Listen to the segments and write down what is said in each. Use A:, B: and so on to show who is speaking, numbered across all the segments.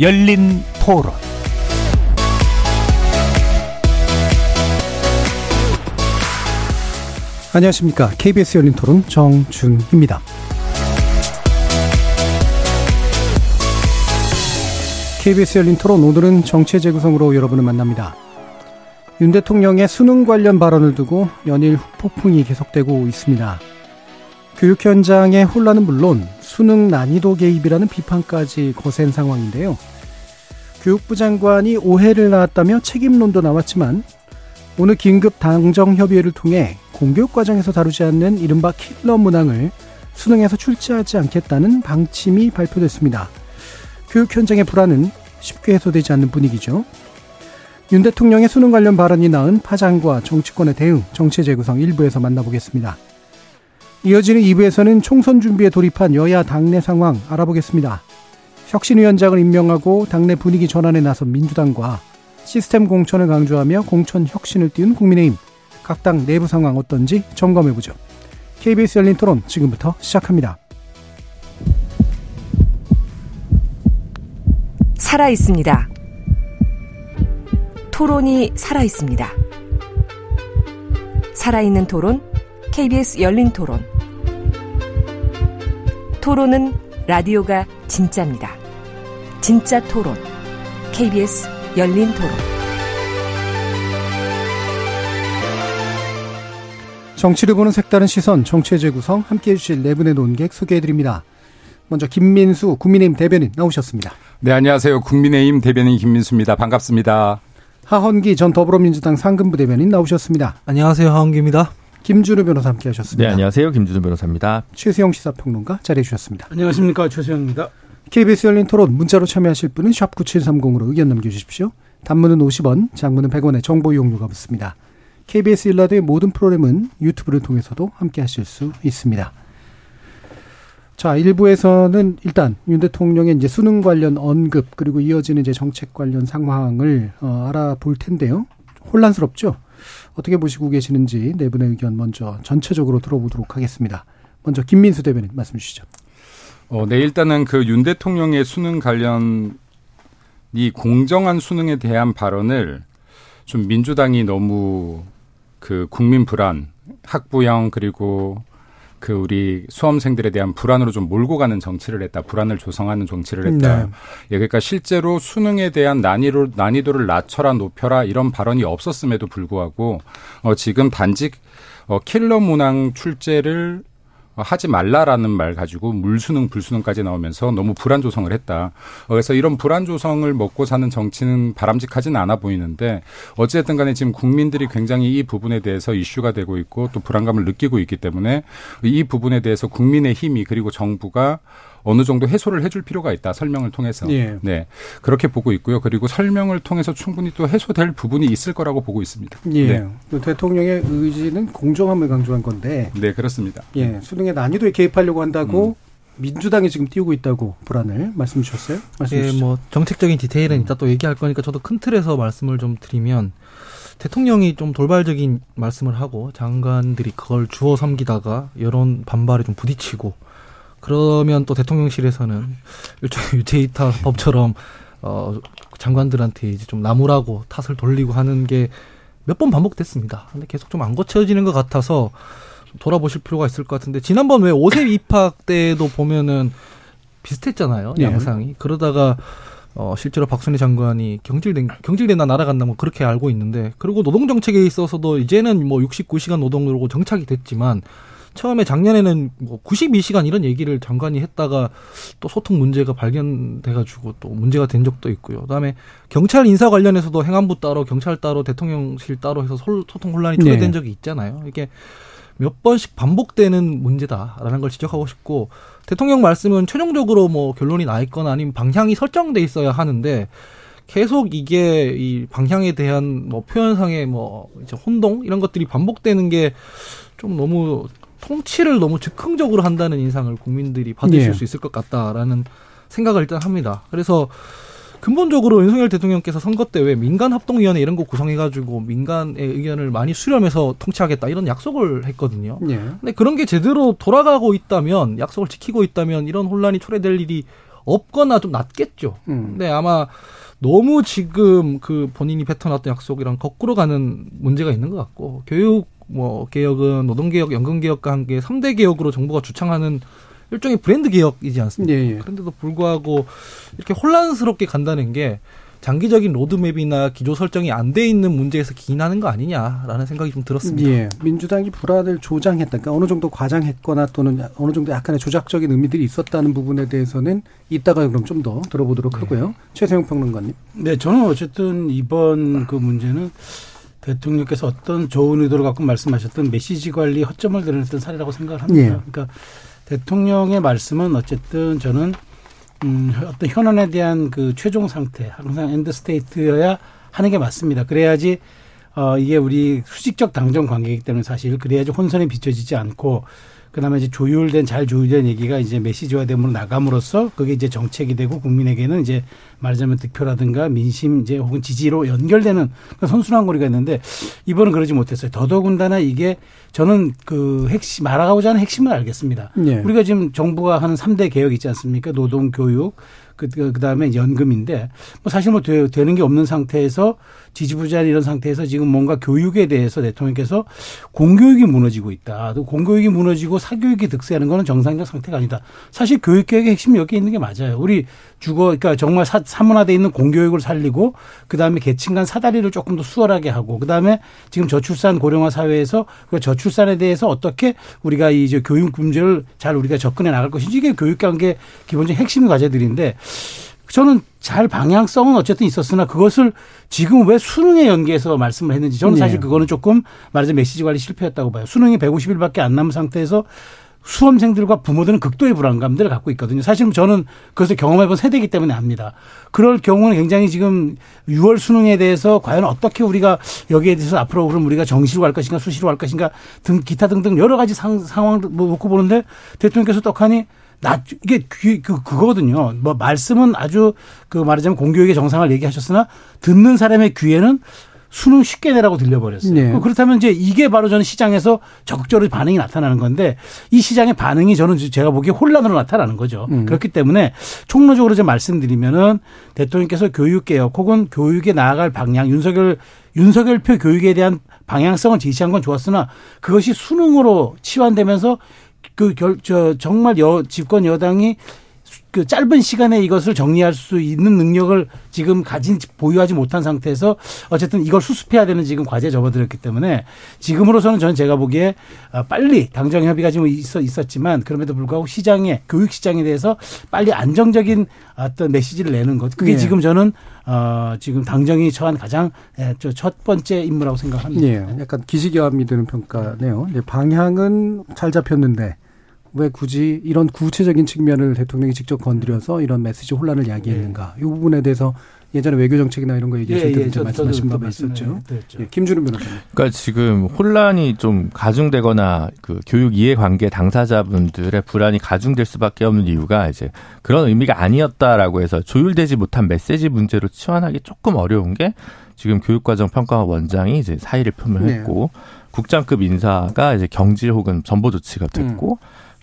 A: 열린 토론
B: 안녕하십니까. KBS 열린 토론 정준희입니다. KBS 열린 토론 오늘은 정체 재구성으로 여러분을 만납니다. 윤 대통령의 수능 관련 발언을 두고 연일 후폭풍이 계속되고 있습니다. 교육 현장의 혼란은 물론 수능 난이도 개입이라는 비판까지 거센 상황인데요. 교육부 장관이 오해를 낳았다며 책임론도 나왔지만 오늘 긴급 당정 협의회를 통해 공교육 과정에서 다루지 않는 이른바 킬러 문항을 수능에서 출제하지 않겠다는 방침이 발표됐습니다. 교육 현장의 불안은 쉽게 해소되지 않는 분위기죠. 윤 대통령의 수능 관련 발언이 낳은 파장과 정치권의 대응, 정치 재구성 일부에서 만나보겠습니다. 이어지는 2부에서는 총선 준비에 돌입한 여야 당내 상황 알아보겠습니다. 혁신위원장을 임명하고 당내 분위기 전환에 나선 민주당과 시스템 공천을 강조하며 공천 혁신을 띄운 국민의힘 각 당 내부 상황 어떤지 점검해보죠. KBS 열린 토론 지금부터 시작합니다.
C: 살아 있습니다. 토론이 살아 있습니다. 살아있는 토론, KBS 열린 토론. 토론은 라디오가 진짜입니다. 진짜 토론, KBS 열린 토론.
B: 정치를 보는 색다른 시선, 정치의 재구성 함께 해 주실 네 분의 논객 소개해드립니다. 먼저 김민수 국민의힘 대변인 나오셨습니다.
D: 네, 안녕하세요. 국민의힘 대변인 김민수입니다. 반갑습니다.
B: 하헌기 전 더불어민주당 상근부 대변인 나오셨습니다.
E: 안녕하세요. 하헌기입니다.
B: 김준우 변호사 함께 하셨습니다.
F: 네, 안녕하세요. 김준우 변호사입니다.
B: 최수영 시사평론가 자리해 주셨습니다.
G: 안녕하십니까. 최수영입니다.
B: KBS 열린 토론 문자로 참여하실 분은 샵 9730으로 의견 남겨주십시오. 단문은 50원, 장문은 100원의 정보 이용료가 붙습니다. KBS 일라드의 모든 프로그램은 유튜브를 통해서도 함께 하실 수 있습니다. 자, 일부에서는 일단 윤 대통령의 이제 수능 관련 언급 그리고 이어지는 이제 정책 관련 상황을 어, 알아볼 텐데요. 혼란스럽죠? 어떻게 보시고 계시는지 네 분의 의견 먼저 전체적으로 들어보도록 하겠습니다. 먼저 김민수 대변인 말씀 주시죠.
D: 어, 네, 일단은 그 윤 대통령의 수능 관련 이 공정한 수능에 대한 발언을 좀 민주당이 너무 그 국민 불안, 학부형 그리고 그 우리 수험생들에 대한 불안으로 좀 몰고 가는 정치를 했다. 불안을 조성하는 정치를 했다. 네. 예, 그러니까 실제로 수능에 대한 난이도 난이도를 낮춰라 높여라 이런 발언이 없었음에도 불구하고 어 지금 단지 어 킬러 문항 출제를 하지 말라라는 말 가지고 물수능 불수능까지 나오면서 너무 불안 조성을 했다. 그래서 이런 불안 조성을 먹고 사는 정치는 바람직하지는 않아 보이는데 어찌됐든 간에 지금 국민들이 굉장히 이 부분에 대해서 이슈가 되고 있고 또 불안감을 느끼고 있기 때문에 이 부분에 대해서 국민의 힘이 그리고 정부가 어느 정도 해소를 해줄 필요가 있다 설명을 통해서 예. 네 그렇게 보고 있고요 그리고 설명을 통해서 충분히 또 해소될 부분이 있을 거라고 보고 있습니다.
B: 예. 네. 대통령의 의지는 공정함을 강조한 건데.
D: 네 그렇습니다.
B: 예 수능의 난이도에 개입하려고 한다고. 음. 민주당이 지금 띄우고 있다고 불안을 말씀 주셨어요? 말씀
E: 예, 뭐 정책적인 디테일은 음. 이따 또 얘기할 거니까 저도 큰 틀에서 말씀을 좀 드리면 대통령이 좀 돌발적인 말씀을 하고 장관들이 그걸 주워 삼기다가 여론 반발에 좀 부딪히고 그러면 또 대통령실에서는 일종의 유체이타 법처럼 어 장관들한테 이제 좀 나무라고 탓을 돌리고 하는 게 몇 번 반복됐습니다. 근데 계속 좀 안 고쳐지는 것 같아서 돌아보실 필요가 있을 것 같은데 지난번 왜 5세 입학 때도 보면은 비슷했잖아요. 네. 양상이. 그러다가 어 실제로 박순희 장관이 경질된 경질된다 날아간다 뭐 그렇게 알고 있는데 그리고 노동 정책에 있어서도 이제는 뭐 69시간 노동으로 정착이 됐지만 처음에 작년에는 뭐 92시간 이런 얘기를 장관이 했다가 또 소통 문제가 발견돼가지고 또 문제가 된 적도 있고요. 그다음에 경찰 인사 관련해서도 행안부 따로 경찰 따로 대통령실 따로 해서 소통 혼란이 초래된 네. 적이 있잖아요. 이게 몇 번씩 반복되는 문제다라는 걸 지적하고 싶고 대통령 말씀은 최종적으로 뭐 결론이 나 있거나 아니면 방향이 설정돼 있어야 하는데 계속 이게 이 방향에 대한 뭐 표현상의 뭐 이제 혼동 이런 것들이 반복되는 게 좀 너무 통치를 너무 즉흥적으로 한다는 인상을 국민들이 받으실 예. 수 있을 것 같다라는 생각을 일단 합니다. 그래서 근본적으로 윤석열 대통령께서 선거 때 왜 민간 합동위원회 이런 거 구성해가지고 민간의 의견을 많이 수렴해서 통치하겠다 이런 약속을 했거든요. 예. 근데 그런 게 제대로 돌아가고 있다면 약속을 지키고 있다면 이런 혼란이 초래될 일이 없거나 좀 낮겠죠.
B: 음.
E: 근데 아마 너무 지금 그 본인이 뱉어놨던 약속이랑 거꾸로 가는 문제가 있는 것 같고 교육 뭐 개혁은 노동 개혁, 연금 개혁과 함께 3대 개혁으로 정부가 주창하는 일종의 브랜드 개혁이지 않습니까?
B: 예, 예.
E: 그런데도 불구하고 이렇게 혼란스럽게 간다는 게 장기적인 로드맵이나 기조 설정이 안 돼 있는 문제에서 기인하는 거 아니냐라는 생각이 좀 들었습니다.
B: 예, 민주당이 불안을 조장했다. 그러니까 어느 정도 과장했거나 또는 어느 정도 약간의 조작적인 의미들이 있었다는 부분에 대해서는 이따가 그럼 좀 더 들어보도록
E: 네.
B: 하고요. 최세용 평론가님.
F: 네, 저는 어쨌든 이번 그 문제는 대통령께서 어떤 좋은 의도를 갖고 말씀하셨던 메시지 관리 허점을 드러냈던 사례라고 생각을 합니다.
B: 예.
F: 그러니까 대통령의 말씀은 어쨌든 저는 음, 어떤 현안에 대한 그 최종 상태, 항상 end state여야 하는 게 맞습니다. 그래야지 어, 이게 우리 수직적 당정 관계이기 때문에 사실 그래야지 혼선이 비춰지지 않고 그다음에 이제 조율된 잘 조율된 얘기가 이제 메시지화됨으로 나감으로써 그게 이제 정책이 되고 국민에게는 이제 말하자면 득표라든가 민심 이제 혹은 지지로 연결되는 선순환 고리가 있는데 이번은 그러지 못했어요. 더더군다나 이게 저는 그 핵심 말하고자 하는 핵심을 알겠습니다.
B: 예.
F: 우리가 지금 정부가 하는 삼대 개혁 있지 않습니까? 노동, 교육, 그, 그 다음에 연금인데, 뭐 사실 뭐 되, 되는 게 없는 상태에서 지지부진한 이런 상태에서 지금 뭔가 교육에 대해서 대통령께서 공교육이 무너지고 있다. 또 공교육이 무너지고 사교육이 득세하는 거는 정상적 상태가 아니다. 사실 교육개혁의 핵심이 여기 있는 게 맞아요. 우리 주거, 그러니까 정말 사, 사문화돼 있는 공교육을 살리고, 그 다음에 계층 간 사다리를 조금 더 수월하게 하고, 그 다음에 지금 저출산 고령화 사회에서 그 저출산에 대해서 어떻게 우리가 이 이제 교육 문제를 잘 우리가 접근해 나갈 것인지 이게 교육 관계 기본적인 핵심 과제들인데 저는 잘 방향성은 어쨌든 있었으나 그것을 지금 왜 수능에 연계해서 말씀을 했는지 저는 사실
B: 네.
F: 그거는 조금 말하자면 메시지 관리 실패였다고 봐요. 수능이 150일밖에 안 남은 상태에서 수험생들과 부모들은 극도의 불안감들을 갖고 있거든요. 사실 저는 그것을 경험해본 세대이기 때문에 압니다. 그럴 경우는 굉장히 지금 6월 수능에 대해서 과연 어떻게 우리가 여기에 대해서 앞으로 그럼 우리가 정시로 갈 것인가 수시로 갈 것인가 등 기타 등등 여러 가지 상, 상황을 뭐 놓고 보는데 대통령께서 떡하니 나 이게 귀, 그 그거거든요. 뭐 말씀은 아주 그 말하자면 공교육의 정상을 얘기하셨으나 듣는 사람의 귀에는 수능 쉽게 내라고 들려버렸어요.
B: 네.
F: 그렇다면 이제 이게 바로 저는 시장에서 적극적으로 반응이 나타나는 건데 이 시장의 반응이 저는 제가 보기에 혼란으로 나타나는 거죠.
B: 음.
F: 그렇기 때문에 총론적으로 좀 말씀드리면은 대통령께서 교육개혁 혹은 교육에 나아갈 방향 윤석열 윤석열표 교육에 대한 방향성을 제시한 건 좋았으나 그것이 수능으로 치환되면서 그 결 저 정말 여 집권 여당이 그 짧은 시간에 이것을 정리할 수 있는 능력을 지금 가진 보유하지 못한 상태에서 어쨌든 이걸 수습해야 되는 지금 과제에 접어들었기 때문에 지금으로서는 저는 제가 보기에 아, 빨리 당정 협의가 지금 있어 있었지만 그럼에도 불구하고 시장에 교육 시장에 대해서 빨리 안정적인 어떤 메시지를 내는 것 그게
B: 예.
F: 지금 저는 어 지금 당정이 처한 가장 예, 저첫 번째 임무라고 생각합니다.
B: 예, 약간 기시교함이 드는 평가네요. 방향은 잘 잡혔는데 왜 굳이 이런 구체적인 측면을 대통령이 직접 건드려서 이런 메시지 혼란을 야기했는가? 이 부분에 대해서 예전에 외교 정책이나 이런 거 얘기하실 때좀 말씀하신 바가 있었죠.
F: 네,
B: 예, 김준우 변호사님.
G: 그러니까 지금 혼란이 좀 가중되거나 그 교육 이해관계 당사자분들의 불안이 가중될 수밖에 없는 이유가 이제 그런 의미가 아니었다라고 해서 조율되지 못한 메시지 문제로 치환하기 조금 어려운 게 지금 교육과정 평가 원장이 이제 사의를 표명했고 국장급 인사가 이제 경질 혹은 전보 조치가 됐고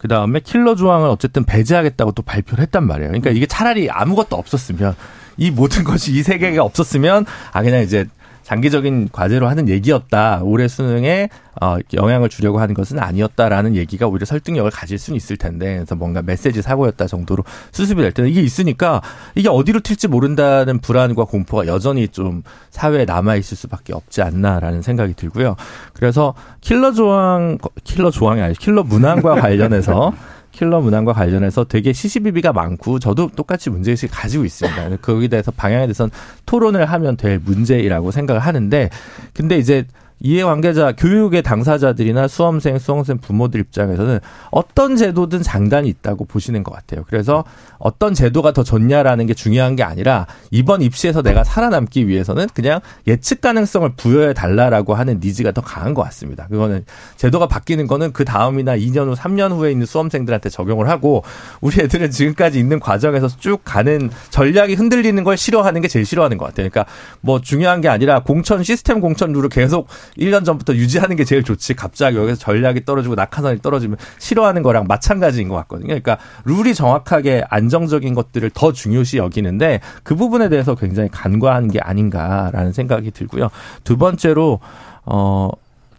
G: 그 다음에 킬러 조항을 어쨌든 배제하겠다고 또 발표를 했단 말이에요. 그러니까 이게 차라리 아무것도 없었으면 이 모든 것이 이세 개가 없었으면 아 그냥 이제 장기적인 과제로 하는 얘기였다. 올해 수능에 어, 영향을 주려고 하는 것은 아니었다라는 얘기가 오히려 설득력을 가질 수는 있을 텐데 그래서 뭔가 메시지 사고였다 정도로 수습이 될 때는 이게 있으니까 이게 어디로 튈지 모른다는 불안과 공포가 여전히 좀 사회에 남아 있을 수밖에 없지 않나라는 생각이 들고요. 그래서 킬러 조항 킬러 조항이 아니고 킬러 문항과 관련해서 킬러 문항과 관련해서 되게 시시비비가 많고 저도 똑같이 문제의식을 가지고 있습니다. 거기에 대해서 방향에 대해서는 토론을 하면 될 문제이라고 생각을 하는데 근데 이제 이해 관계자 교육의 당사자들이나 수험생, 수험생 부모들 입장에서는 어떤 제도든 장단이 있다고 보시는 것 같아요. 그래서 어떤 제도가 더 좋냐라는 게 중요한 게 아니라 이번 입시에서 내가 살아남기 위해서는 그냥 예측 가능성을 부여해 달라라고 하는 니즈가 더 강한 것 같습니다. 그거는 제도가 바뀌는 거는 그 다음이나 2년 후, 3년 후에 있는 수험생들한테 적용을 하고 우리 애들은 지금까지 있는 과정에서 쭉 가는 전략이 흔들리는 걸 싫어하는 게 제일 싫어하는 것 같아요. 그러니까 뭐 중요한 게 아니라 공천 시스템 공천 룰을 계속 1년 전부터 유지하는 게 제일 좋지 갑자기 여기서 전략이 떨어지고 낙하산이 떨어지면 싫어하는 거랑 마찬가지인 것 같거든요. 그러니까 룰이 정확하게 안정적인 것들을 더 중요시 여기는데 그 부분에 대해서 굉장히 간과한 게 아닌가라는 생각이 들고요. 두 번째로 어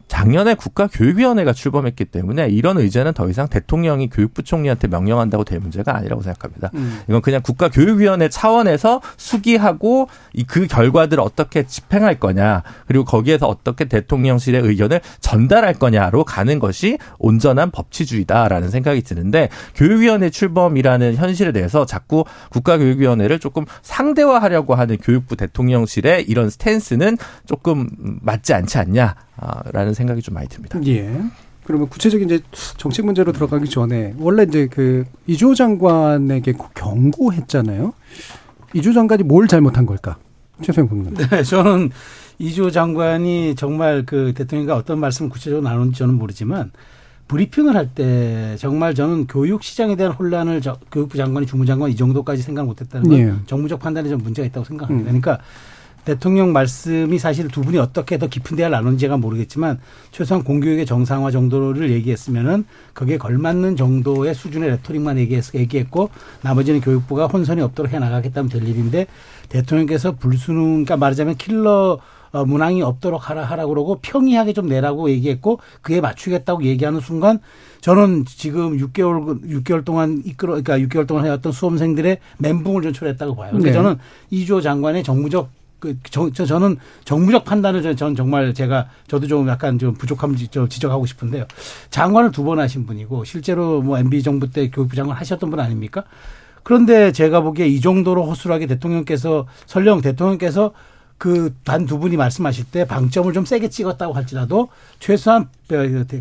G: 작년에 국가교육위원회가 출범했기 때문에 이런 의제는 더 이상 대통령이 교육부 총리한테 명령한다고 될 문제가 아니라고 생각합니다. 음. 이건 그냥 국가교육위원회 차원에서 수기하고 그 결과들을 어떻게 집행할 거냐 그리고 거기에서 어떻게 대통령실의 의견을 전달할 거냐로 가는 것이 온전한 법치주의다라는 생각이 드는데 교육위원회 출범이라는 현실에 대해서 자꾸 국가교육위원회를 조금 상대화하려고 하는 교육부 대통령실의 이런 스탠스는 조금 맞지 않지 않냐. 라는 생각이 좀 많이 듭니다.
B: 예. 그러면 구체적인 이제 정책 문제로 들어가기 전에 원래 이제 그 이조 장관에게 경고했잖아요. 이조 장관이 뭘 잘못한 걸까? 최소영 평론.
F: 네, 저는 이조 장관이 정말 그 대통령과 어떤 말씀을 구체적으로 나누는지 저는 모르지만 브리핑을 할 때 정말 저는 교육 시장에 대한 혼란을 저, 교육부 장관이 주무장관 이 정도까지 생각 못했다는 건 예. 정무적 판단에 좀 문제가 있다고 생각합니다. 음. 그러니까 대통령 말씀이 사실 두 분이 어떻게 더 깊은 대화를 나눈지가 모르겠지만 최소한 공교육의 정상화 정도를 얘기했으면은 거기에 걸맞는 정도의 수준의 레토릭만 얘기했, 얘기했고 나머지는 교육부가 혼선이 없도록 해 나가겠다면 될 일인데 대통령께서 불수능 그러니까 말하자면 킬러 어, 문항이 없도록 하라 하라 그러고 평이하게 좀 내라고 얘기했고 그에 맞추겠다고 얘기하는 순간 저는 지금 6개월 6개월 동안 이끌어 그러니까 6개월 동안 해왔던 수험생들의 멘붕을 전출했다고 봐요. 그러니까 네. 저는 이조 장관의 정무적 그, 저, 저, 저는 정무적 판단을 저는 정말 제가 저도 좀 약간 좀 부족함 좀 지적하고 싶은데요. 장관을 두 번 하신 분이고 실제로 뭐 MB 정부 때 교육부 장관 하셨던 분 아닙니까? 그런데 제가 보기에 이 정도로 허술하게 대통령께서 설령 대통령께서 그 단 두 분이 말씀하실 때 방점을 좀 세게 찍었다고 할지라도 최소한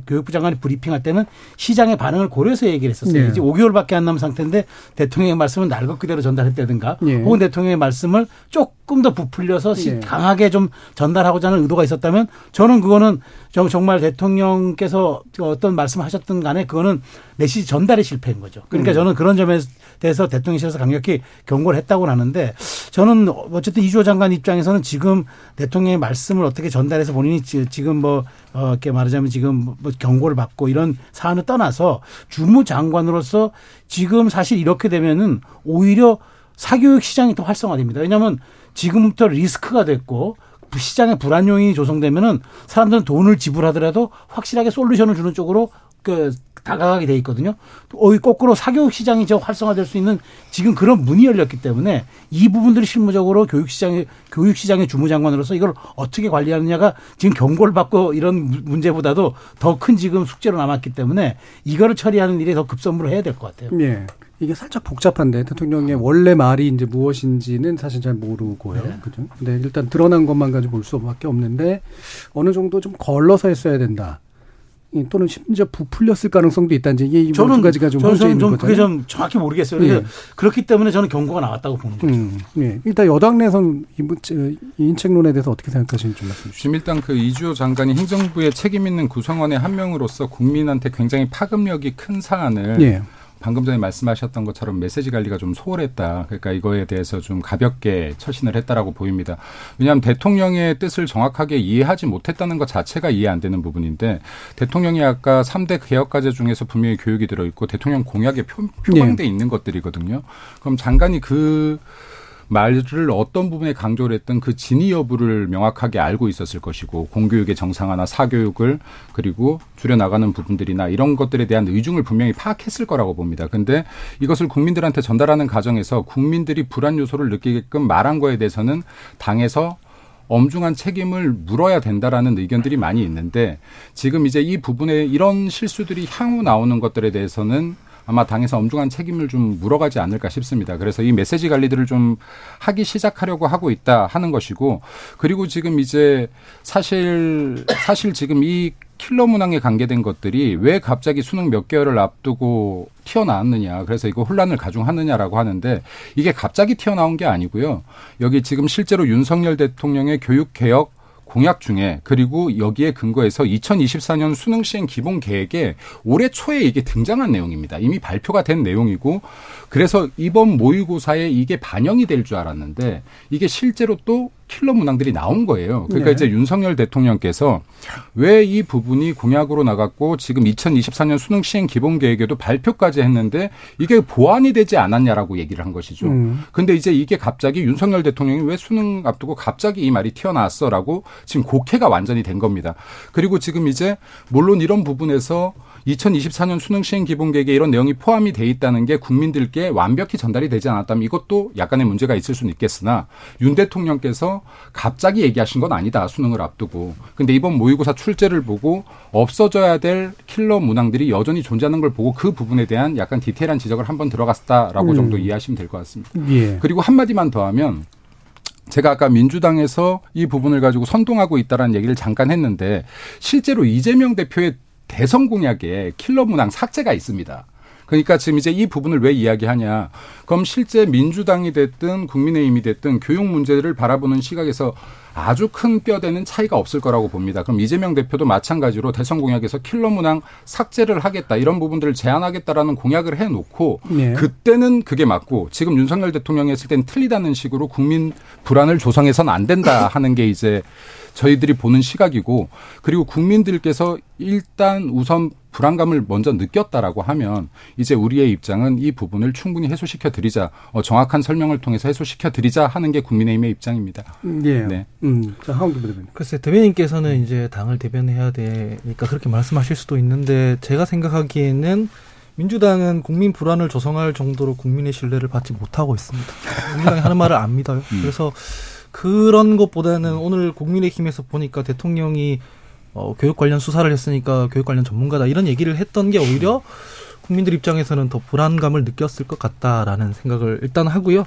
F: 교육부 장관이 브리핑할 때는 시장의 반응을 고려해서 얘기를 했었어요. 네. 이제 5개월밖에 안 남은 상태인데 대통령의 말씀은 날것 그대로 전달했다든가 네. 혹은 대통령의 말씀을 조금 더 부풀려서 네. 강하게 좀 전달하고자 하는 의도가 있었다면 저는 그거는 정말 대통령께서 어떤 말씀을 하셨든 간에 그거는 메시지 전달에 실패인 거죠. 그러니까 음. 저는 그런 점에 대해서 대통령실에서 강력히 경고를 했다고 하는데 저는 어쨌든 이주호 장관 입장에서는 지금 대통령의 말씀을 어떻게 전달해서 본인이 지금 뭐 어, 이렇게 말하자면 지금 뭐 경고를 받고 이런 사안을 떠나서 주무장관으로서 지금 사실 이렇게 되면은 오히려 사교육 시장이 더 활성화됩니다. 왜냐하면 지금부터 리스크가 됐고 시장에 불안 요인이 조성되면은 사람들은 돈을 지불하더라도 확실하게 솔루션을 주는 쪽으로 그 다가가게 돼 있거든요. 어, 거꾸로 사교육 시장이 저 활성화될 수 있는 지금 그런 문이 열렸기 때문에 이 부분들이 실무적으로 교육 시장의 교육 시장의 주무장관으로서 이걸 어떻게 관리하느냐가 지금 경고를 받고 이런 문제보다도 더 큰 지금 숙제로 남았기 때문에 이거를 처리하는 일에 더 급선무를 해야 될 것 같아요.
B: 예. 이게 살짝 복잡한데 대통령의 원래 말이 이제 무엇인지는 사실 잘 모르고요. 네. 그죠? 근데 일단 드러난 것만 가지고 볼 수밖에 없는데 어느 정도 좀 걸러서 했어야 된다. 또는 심지어 부풀렸을 가능성도 있다는 이게
F: 저는
B: 두 가지가 좀
F: 저는, 저는 좀 그게 좀 정확히 모르겠어요. 예. 그렇기 때문에 저는 경고가 나왔다고 보는 거죠. 음,
B: 예. 일단 여당 내선 이 인책론에 대해서 어떻게 생각하시는지 좀 말씀 주시죠.
D: 일단 그 이주호 장관이 행정부의 책임 있는 구성원의 한 명으로서 국민한테 굉장히 파급력이 큰 사안을 예. 방금 전에 말씀하셨던 것처럼 메시지 관리가 좀 소홀했다. 그러니까 이거에 대해서 좀 가볍게 처신을 했다라고 보입니다. 왜냐하면 대통령의 뜻을 정확하게 이해하지 못했다는 것 자체가 이해 안 되는 부분인데 대통령이 아까 3대 개혁과제 중에서 분명히 교육이 들어있고 대통령 공약에 표, 표방돼 네. 있는 것들이거든요. 그럼 장관이 그 말을 어떤 부분에 강조를 했던 그 진위 여부를 명확하게 알고 있었을 것이고 공교육의 정상화나 사교육을 그리고 줄여나가는 부분들이나 이런 것들에 대한 의중을 분명히 파악했을 거라고 봅니다. 근데 이것을 국민들한테 전달하는 과정에서 국민들이 불안 요소를 느끼게끔 말한 거에 대해서는 당에서 엄중한 책임을 물어야 된다라는 의견들이 많이 있는데 지금 이제 이 부분에 이런 실수들이 향후 나오는 것들에 대해서는 아마 당에서 엄중한 책임을 좀 물어가지 않을까 싶습니다. 그래서 이 메시지 관리들을 좀 하기 시작하려고 하고 있다 하는 것이고 그리고 지금 이제 사실 사실 지금 이 킬러 문항에 관계된 것들이 왜 갑자기 수능 몇 개월을 앞두고 튀어나왔느냐. 그래서 이거 혼란을 가중하느냐라고 하는데 이게 갑자기 튀어나온 게 아니고요. 여기 지금 실제로 윤석열 대통령의 교육 개혁 공약 중에 그리고 여기에 근거해서 2024년 수능 시행 기본 계획에 올해 초에 이게 등장한 내용입니다. 이미 발표가 된 내용이고 그래서 이번 모의고사에 이게 반영이 될 줄 알았는데 이게 실제로 또 킬러 문항들이 나온 거예요. 그러니까
B: 네.
D: 이제 윤석열 대통령께서 왜 이 부분이 공약으로 나갔고 지금 2024년 수능 시행 기본 계획에도 발표까지 했는데 이게 보완이 되지 않았냐라고 얘기를 한 것이죠.
B: 음.
D: 근데 이제 이게 갑자기 윤석열 대통령이 왜 수능 앞두고 갑자기 이 말이 튀어나왔어라고 지금 곡해가 완전히 된 겁니다. 그리고 지금 이제 물론 이런 부분에서 2024년 수능 시행 기본 계획에 이런 내용이 포함이 돼 있다는 게 국민들께 완벽히 전달이 되지 않았다면 이것도 약간의 문제가 있을 수는 있겠으나 윤 대통령께서 갑자기 얘기하신 건 아니다. 수능을 앞두고. 근데 이번 모의고사 출제를 보고 없어져야 될 킬러 문항들이 여전히 존재하는 걸 보고 그 부분에 대한 약간 디테일한 지적을 한번 들어갔다라고
B: 음.
D: 정도 이해하시면 될 것 같습니다.
B: 예.
D: 그리고 한마디만 더 하면 제가 아까 민주당에서 이 부분을 가지고 선동하고 있다라는 얘기를 잠깐 했는데 실제로 이재명 대표의 대선 공약에 킬러 문항 삭제가 있습니다. 그러니까 지금 이제 이 부분을 왜 이야기하냐. 그럼 실제 민주당이 됐든 국민의힘이 됐든 교육 문제를 바라보는 시각에서 아주 큰 뼈대는 차이가 없을 거라고 봅니다. 그럼 이재명 대표도 마찬가지로 대선 공약에서 킬러 문항 삭제를 하겠다 이런 부분들을 제한하겠다라는 공약을 해놓고
B: 네.
D: 그때는 그게 맞고 지금 윤석열 대통령이 했을 땐 틀리다는 식으로 국민 불안을 조성해서는 안 된다 하는 게 이제 저희들이 보는 시각이고 그리고 국민들께서 일단 우선 불안감을 먼저 느꼈다라고 하면 이제 우리의 입장은 이 부분을 충분히 해소시켜 드리자 어, 정확한 설명을 통해서 해소시켜 드리자 하는 게 국민의힘의 입장입니다.
B: 예.
D: 네.
B: 음. 자, 하원기 부대변인.
E: 글쎄 대변인께서는 이제 당을 대변해야 되니까 그렇게 말씀하실 수도 있는데 제가 생각하기에는 민주당은 국민 불안을 조성할 정도로 국민의 신뢰를 받지 못하고 있습니다. 민주당이 하는 말을 안 믿어요. 그래서 그런 것보다는 오늘 국민의힘에서 보니까 대통령이 어, 교육 관련 수사를 했으니까 교육 관련 전문가다 이런 얘기를 했던 게 오히려 국민들 입장에서는 더 불안감을 느꼈을 것 같다라는 생각을 일단 하고요.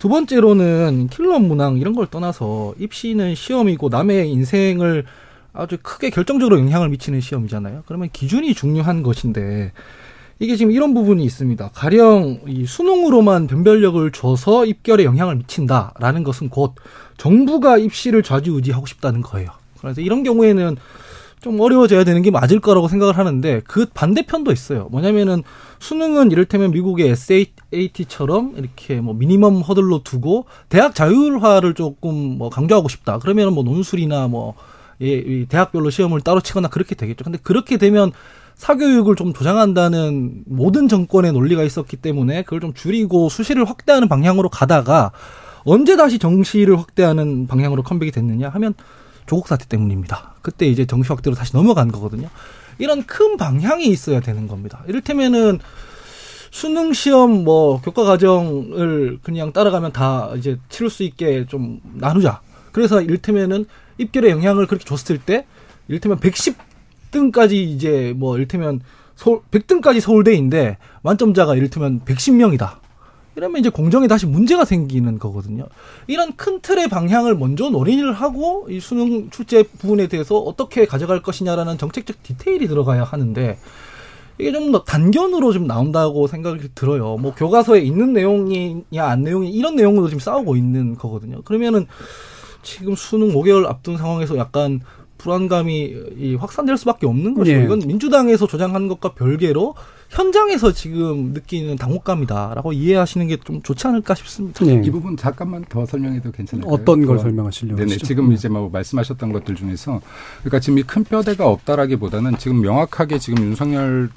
E: 두 번째로는 킬러 문항 이런 걸 떠나서 입시는 시험이고 남의 인생을 아주 크게 결정적으로 영향을 미치는 시험이잖아요. 그러면 기준이 중요한 것인데 이게 지금 이런 부분이 있습니다. 가령 이 수능으로만 변별력을 줘서 입결에 영향을 미친다라는 것은 곧 정부가 입시를 좌지우지하고 싶다는 거예요. 그래서 이런 경우에는 좀 어려워져야 되는 게 맞을 거라고 생각을 하는데 그 반대편도 있어요. 뭐냐면은 수능은 이를테면 미국의 SAT처럼 이렇게 뭐 미니멈 허들로 두고 대학 자율화를 조금 뭐 강조하고 싶다. 그러면 뭐 논술이나 뭐 예, 이 대학별로 시험을 따로 치거나 그렇게 되겠죠. 근데 그렇게 되면 사교육을 좀 조장한다는 모든 정권의 논리가 있었기 때문에 그걸 좀 줄이고 수시를 확대하는 방향으로 가다가 언제 다시 정시를 확대하는 방향으로 컴백이 됐느냐 하면 조국 사태 때문입니다. 그때 이제 정시 확대로 다시 넘어간 거거든요. 이런 큰 방향이 있어야 되는 겁니다. 이를테면은 수능 시험 뭐 교과 과정을 그냥 따라가면 다 이제 치를 수 있게 좀 나누자. 그래서 이를테면은 입결에 영향을 그렇게 줬을 때 이를테면 110 등까지 이제 뭐 이를테면 서울 100등까지 서울대인데 만점자가 이를테면 110명이다. 이러면 이제 공정에 다시 문제가 생기는 거거든요. 이런 큰 틀의 방향을 먼저 논의를 하고 이 수능 출제 부분에 대해서 어떻게 가져갈 것이냐라는 정책적 디테일이 들어가야 하는데 이게 좀 더 단견으로 좀 나온다고 생각이 들어요. 뭐 교과서에 있는 내용이냐 안 내용이 이런 내용으로 지금 싸우고 있는 거거든요. 그러면은 지금 수능 5개월 앞둔 상황에서 약간 불안감이 이 확산될 수밖에 없는 거죠.
B: 예.
E: 이건 민주당에서 조장한 것과 별개로 현장에서 지금 느끼는 당혹감이다라고 이해하시는 게 좀 좋지 않을까 싶습니다.
B: 예.
D: 이 부분 잠깐만 더 설명해도 괜찮을까요?
B: 어떤 걸
D: 그거-
B: 설명하시려고
D: 네네.
B: 하시죠?
D: 지금 이제 뭐 말씀하셨던 것들 중에서 그러니까 지금 이 큰 뼈대가 없다라기보다는 지금 명확하게 지금 윤석열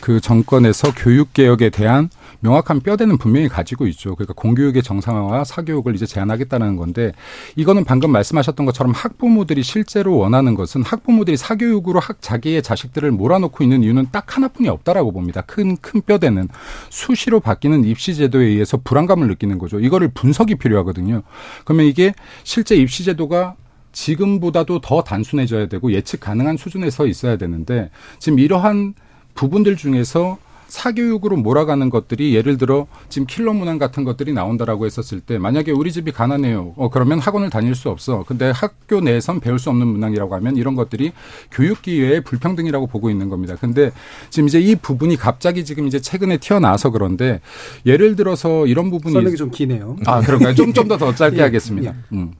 D: 그 정권에서 교육 개혁에 대한 명확한 뼈대는 분명히 가지고 있죠. 그러니까 공교육의 정상화와 사교육을 이제 제한하겠다는 건데 이거는 방금 말씀하셨던 것처럼 학부모들이 실제로 원하는 것은 학부모들이 사교육으로 학 자기의 자식들을 몰아놓고 있는 이유는 딱 하나뿐이 없다라고 봅니다. 큰 큰 뼈대는 수시로 바뀌는 입시 제도에 의해서 불안감을 느끼는 거죠. 이거를 분석이 필요하거든요. 그러면 이게 실제 입시 제도가 지금보다도 더 단순해져야 되고 예측 가능한 수준에 서 있어야 되는데 지금 이러한 부분들 중에서 사교육으로 몰아가는 것들이 예를 들어 지금 킬러 문항 같은 것들이 나온다라고 했었을 때 만약에 우리 집이 가난해요. 어 그러면 학원을 다닐 수 없어. 근데 학교 내에선 배울 수 없는 문항이라고 하면 이런 것들이 교육 기회의 불평등이라고 보고 있는 겁니다. 근데 지금 이제 이 부분이 갑자기 지금 이제 최근에 튀어나와서 그런데 예를 들어서 이런 부분이
B: 설명이 좀 기네요.
D: 아, 그런가요? 좀, 좀 더더 짧게
B: 예,
D: 하겠습니다. 음.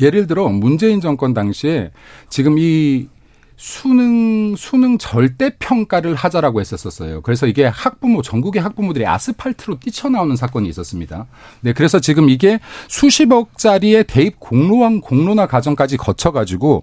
D: 예를 들어, 문재인 정권 당시에 지금 이 수능 수능 절대 평가를 하자라고 했었었어요. 그래서 이게 학부모 전국의 학부모들이 아스팔트로 뛰쳐나오는 사건이 있었습니다. 네, 그래서 지금 이게 수십억짜리의 대입 공로왕 공론화 과정까지 거쳐가지고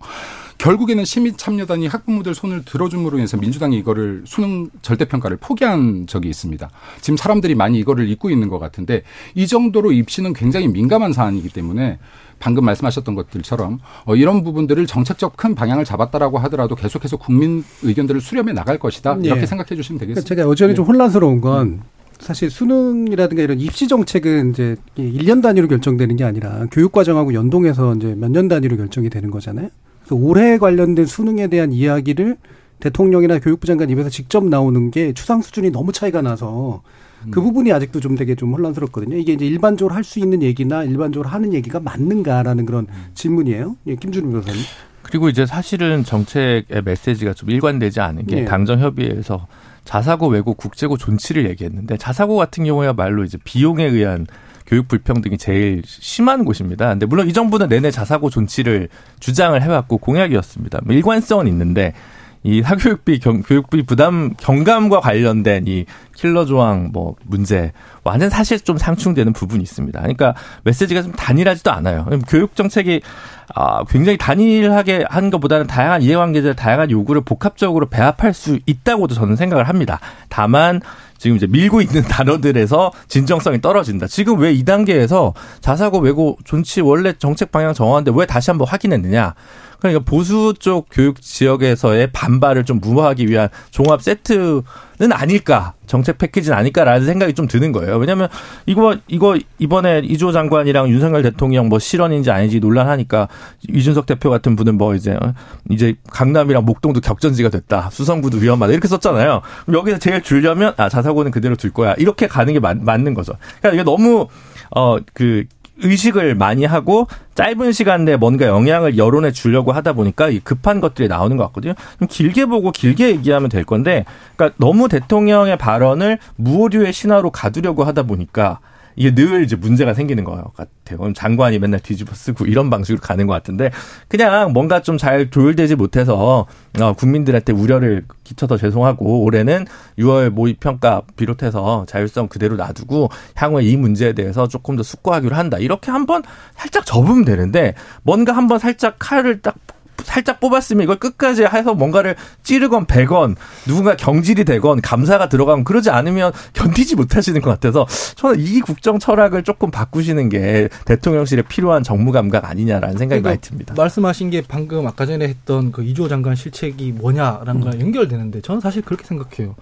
D: 결국에는 시민 참여단이 학부모들 손을 들어줌으로 인해서 민주당이 이거를 수능 절대 평가를 포기한 적이 있습니다. 지금 사람들이 많이 이거를 잊고 있는 것 같은데 이 정도로 입시는 굉장히 민감한 사안이기 때문에 방금 말씀하셨던 것들처럼 어, 이런 부분들을 정책적 큰 방향을 잡았다라고 하더라도 계속해서 국민 의견들을 수렴해 나갈 것이다 이렇게
B: 예.
D: 생각해 주시면
B: 그러니까
D: 되겠습니다.
B: 제가 여전히 좀
D: 네.
B: 혼란스러운 건 사실 수능이라든가 이런 입시 정책은 이제 1년 단위로 결정되는 게 아니라 교육 과정하고 연동해서 이제 몇 년 단위로 결정이 되는 거잖아요. 그래서 올해 관련된 수능에 대한 이야기를 대통령이나 교육부 장관 입에서 직접 나오는 게 추상 수준이 너무 차이가 나서 그
D: 음.
B: 부분이 아직도 좀 되게 좀 혼란스럽거든요. 이게 이제 일반적으로 할 수 있는 얘기나 일반적으로 하는 얘기가 맞는가라는 그런
D: 음.
B: 질문이에요. 예, 김준우 변호사님.
G: 그리고 이제 사실은 정책의 메시지가 좀 일관되지 않은 게
B: 예.
G: 당정협의회에서 자사고 외고 국제고 존치를 얘기했는데 자사고 같은 경우야말로 이제 비용에 의한 교육 불평등이 제일 심한 곳입니다. 근데 물론 이 정부는 내내 자사고 존치를 주장을 해왔고 공약이었습니다. 뭐 일관성은 있는데 이 사교육비 경, 교육비 부담 경감과 관련된 이 킬러 조항 뭐 문제 완전 사실 좀 상충되는 부분이 있습니다. 그러니까 메시지가 좀 단일하지도 않아요. 교육 정책이 아, 굉장히 단일하게 한 것보다는 다양한 이해관계자 다양한 요구를 복합적으로 배합할 수 있다고도 저는 생각을 합니다. 다만 지금 이제 밀고 있는 단어들에서 진정성이 떨어진다. 지금 왜 이 단계에서 자사고 외고 존치 원래 정책 방향 정하는데 왜 다시 한번 확인했느냐? 그러니까 보수 쪽 교육 지역에서의 반발을 좀 무마하기 위한 종합 세트 는 아닐까 정책 패키지는 아닐까라는 생각이 좀 드는 거예요. 왜냐하면 이거 이거 이번에 이조 장관이랑 윤석열 대통령 뭐 실언인지 아닌지 논란하니까 이준석 대표 같은 분은 뭐 이제 어, 이제 강남이랑 목동도 격전지가 됐다 수성구도 위험하다 이렇게 썼잖아요. 그럼 여기서 제일 줄려면 아 자사고는 그대로 둘 거야 이렇게 가는 게 맞, 맞는 거죠. 그러니까 이게 너무 어그 의식을 많이 하고 짧은 시간 내에 뭔가 영향을 여론에 주려고 하다 보니까 이 급한 것들이 나오는 것 같거든요. 좀 길게 보고 길게 얘기하면 될 건데, 그러니까 너무 대통령의 발언을 무오류의 신화로 가두려고 하다 보니까 이게 늘 이제 문제가 생기는 것 같아요. 장관이 맨날 뒤집어 쓰고 이런 방식으로 가는 것 같은데 그냥 뭔가 좀 잘 조율되지 못해서 어, 국민들한테 우려를 끼쳐서 죄송하고 올해는 6월 모의 평가 비롯해서 자율성 그대로 놔두고 향후에 이 문제에 대해서 조금 더 숙고하기로 한다. 이렇게 한번 살짝 접으면 되는데 뭔가 한번 살짝 칼을 딱 살짝 뽑았으면 이걸 끝까지 해서 뭔가를 찌르건 베건 누군가 경질이 되건 감사가 들어가면 그러지 않으면 견디지 못하시는 것 같아서 저는 이 국정 철학을 조금 바꾸시는 게 대통령실에 필요한 정무 감각 아니냐라는 생각이 많이 듭니다.
E: 말씀하신 게 방금 아까 전에 했던 그 이주호 장관 실책이 뭐냐라는 거랑 연결되는데 저는 사실 그렇게 생각해요.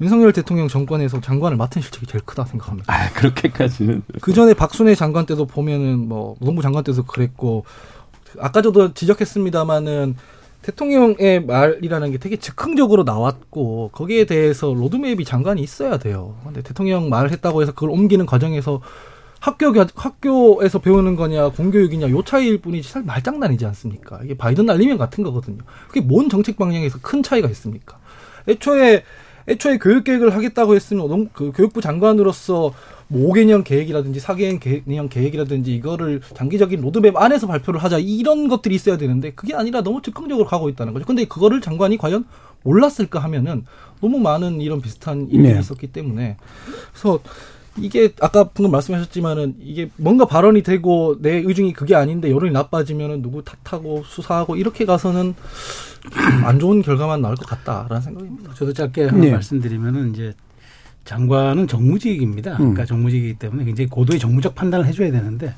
E: 윤석열 대통령 정권에서 장관을 맡은 실책이 제일 크다 생각합니다.
G: 아 그렇게까지는
E: 그 전에 박순애 장관 때도 보면은 뭐 노동부 장관 때도 그랬고 아까 저도 지적했습니다마는 대통령의 말이라는 게 되게 즉흥적으로 나왔고 거기에 대해서 로드맵이 장관이 있어야 돼요. 근데 대통령 말했다고 해서 그걸 옮기는 과정에서 학교 교- 학교에서 배우는 거냐 공교육이냐 요 차이일 뿐이지 사실 말장난이지 않습니까? 이게 바이든 날리면 같은 거거든요. 그게 뭔 정책 방향에서 큰 차이가 있습니까? 애초에 애초에 교육 계획을 하겠다고 했으면 농- 그 교육부 장관으로서 뭐 5개년 계획이라든지 4개년 계획이라든지 이거를 장기적인 로드맵 안에서 발표를 하자 이런 것들이 있어야 되는데 그게 아니라 너무 즉흥적으로 가고 있다는 거죠. 근데 그거를 장관이 과연 몰랐을까 하면은 너무 많은 이런 비슷한 일들이
B: 네.
E: 있었기 때문에 그래서 이게 아까 방금 말씀하셨지만은 이게 뭔가 발언이 되고 내 의중이 그게 아닌데 여론이 나빠지면은 누구 탓하고 수사하고 이렇게 가서는 안 좋은 결과만 나올 것 같다라는 생각입니다.
F: 저도 짧게 하나
B: 네.
F: 말씀드리면은 이제 장관은 정무직입니다. 그러니까 정무직이기 때문에 굉장히 고도의 정무적 판단을 해줘야 되는데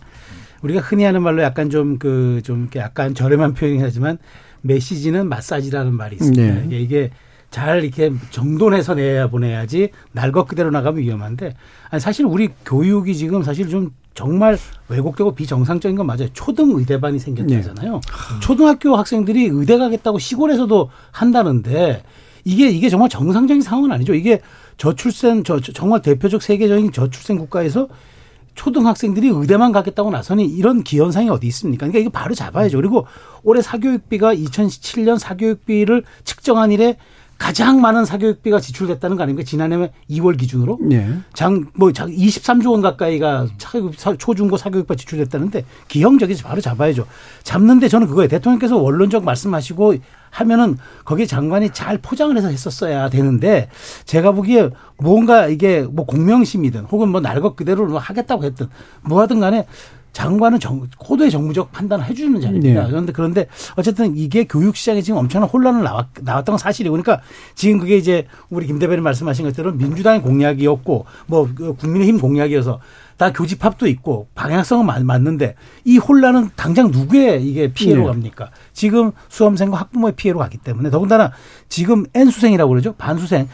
F: 우리가 흔히 하는 말로 약간 좀 그좀 이렇게 약간 저렴한 표현이긴 하지만 메시지는 마사지라는 말이 있습니다.
B: 네.
F: 이게, 이게 잘 이렇게 정돈해서 내야 보내야지 날 것 그대로 나가면 위험한데 아니 사실 우리 교육이 지금 사실 좀 정말 왜곡되고 비정상적인 건 맞아요. 초등 의대반이 생겼잖아요. 초등학교 학생들이 의대 가겠다고 시골에서도 한다는데 이게 이게 정말 정상적인 상황은 아니죠. 이게 저출생 저 저- 정말 대표적 세계적인 저출생 국가에서 초등학생들이 의대만 가겠다고 나서니 이런 기현상이 어디 있습니까? 그러니까 이거 바로 잡아야죠. 그리고 올해 사교육비가 2017년 사교육비를 측정한 이래 가장 많은 사교육비가 지출됐다는 거 아닙니까? 지난해 2월 기준으로.
B: 예.
F: 장, 뭐, 23조 원 가까이가 초중고 사교육비 지출됐다는데 기형적이지 바로 잡아야죠. 잡는데 저는 그거예요. 대통령께서 원론적 말씀하시고 하면은 거기에 장관이 잘 포장을 해서 했었어야 되는데 제가 보기에 뭔가 이게 뭐 공명심이든 혹은 뭐 날것 그대로 뭐 하겠다고 했든 뭐 하든 간에 장관은 정, 고도의 정무적 판단을 해주는 자리입니다.
B: 네.
F: 그런데 그런데 어쨌든 이게 교육 시장에 지금 엄청난 혼란을 나왔, 나왔던 건 사실이고 그러니까 지금 그게 이제 우리 김 대변인 말씀하신 것처럼 민주당의 공약이었고 뭐그 국민의힘 공약이어서 다 교집합도 있고 방향성은 맞- 맞는데 이 혼란은 당장 누구의 이게 피해로
B: 네.
F: 갑니까? 지금 수험생과 학부모의 피해로 가기 때문에 더군다나 지금 N수생이라고 그러죠. 반수생.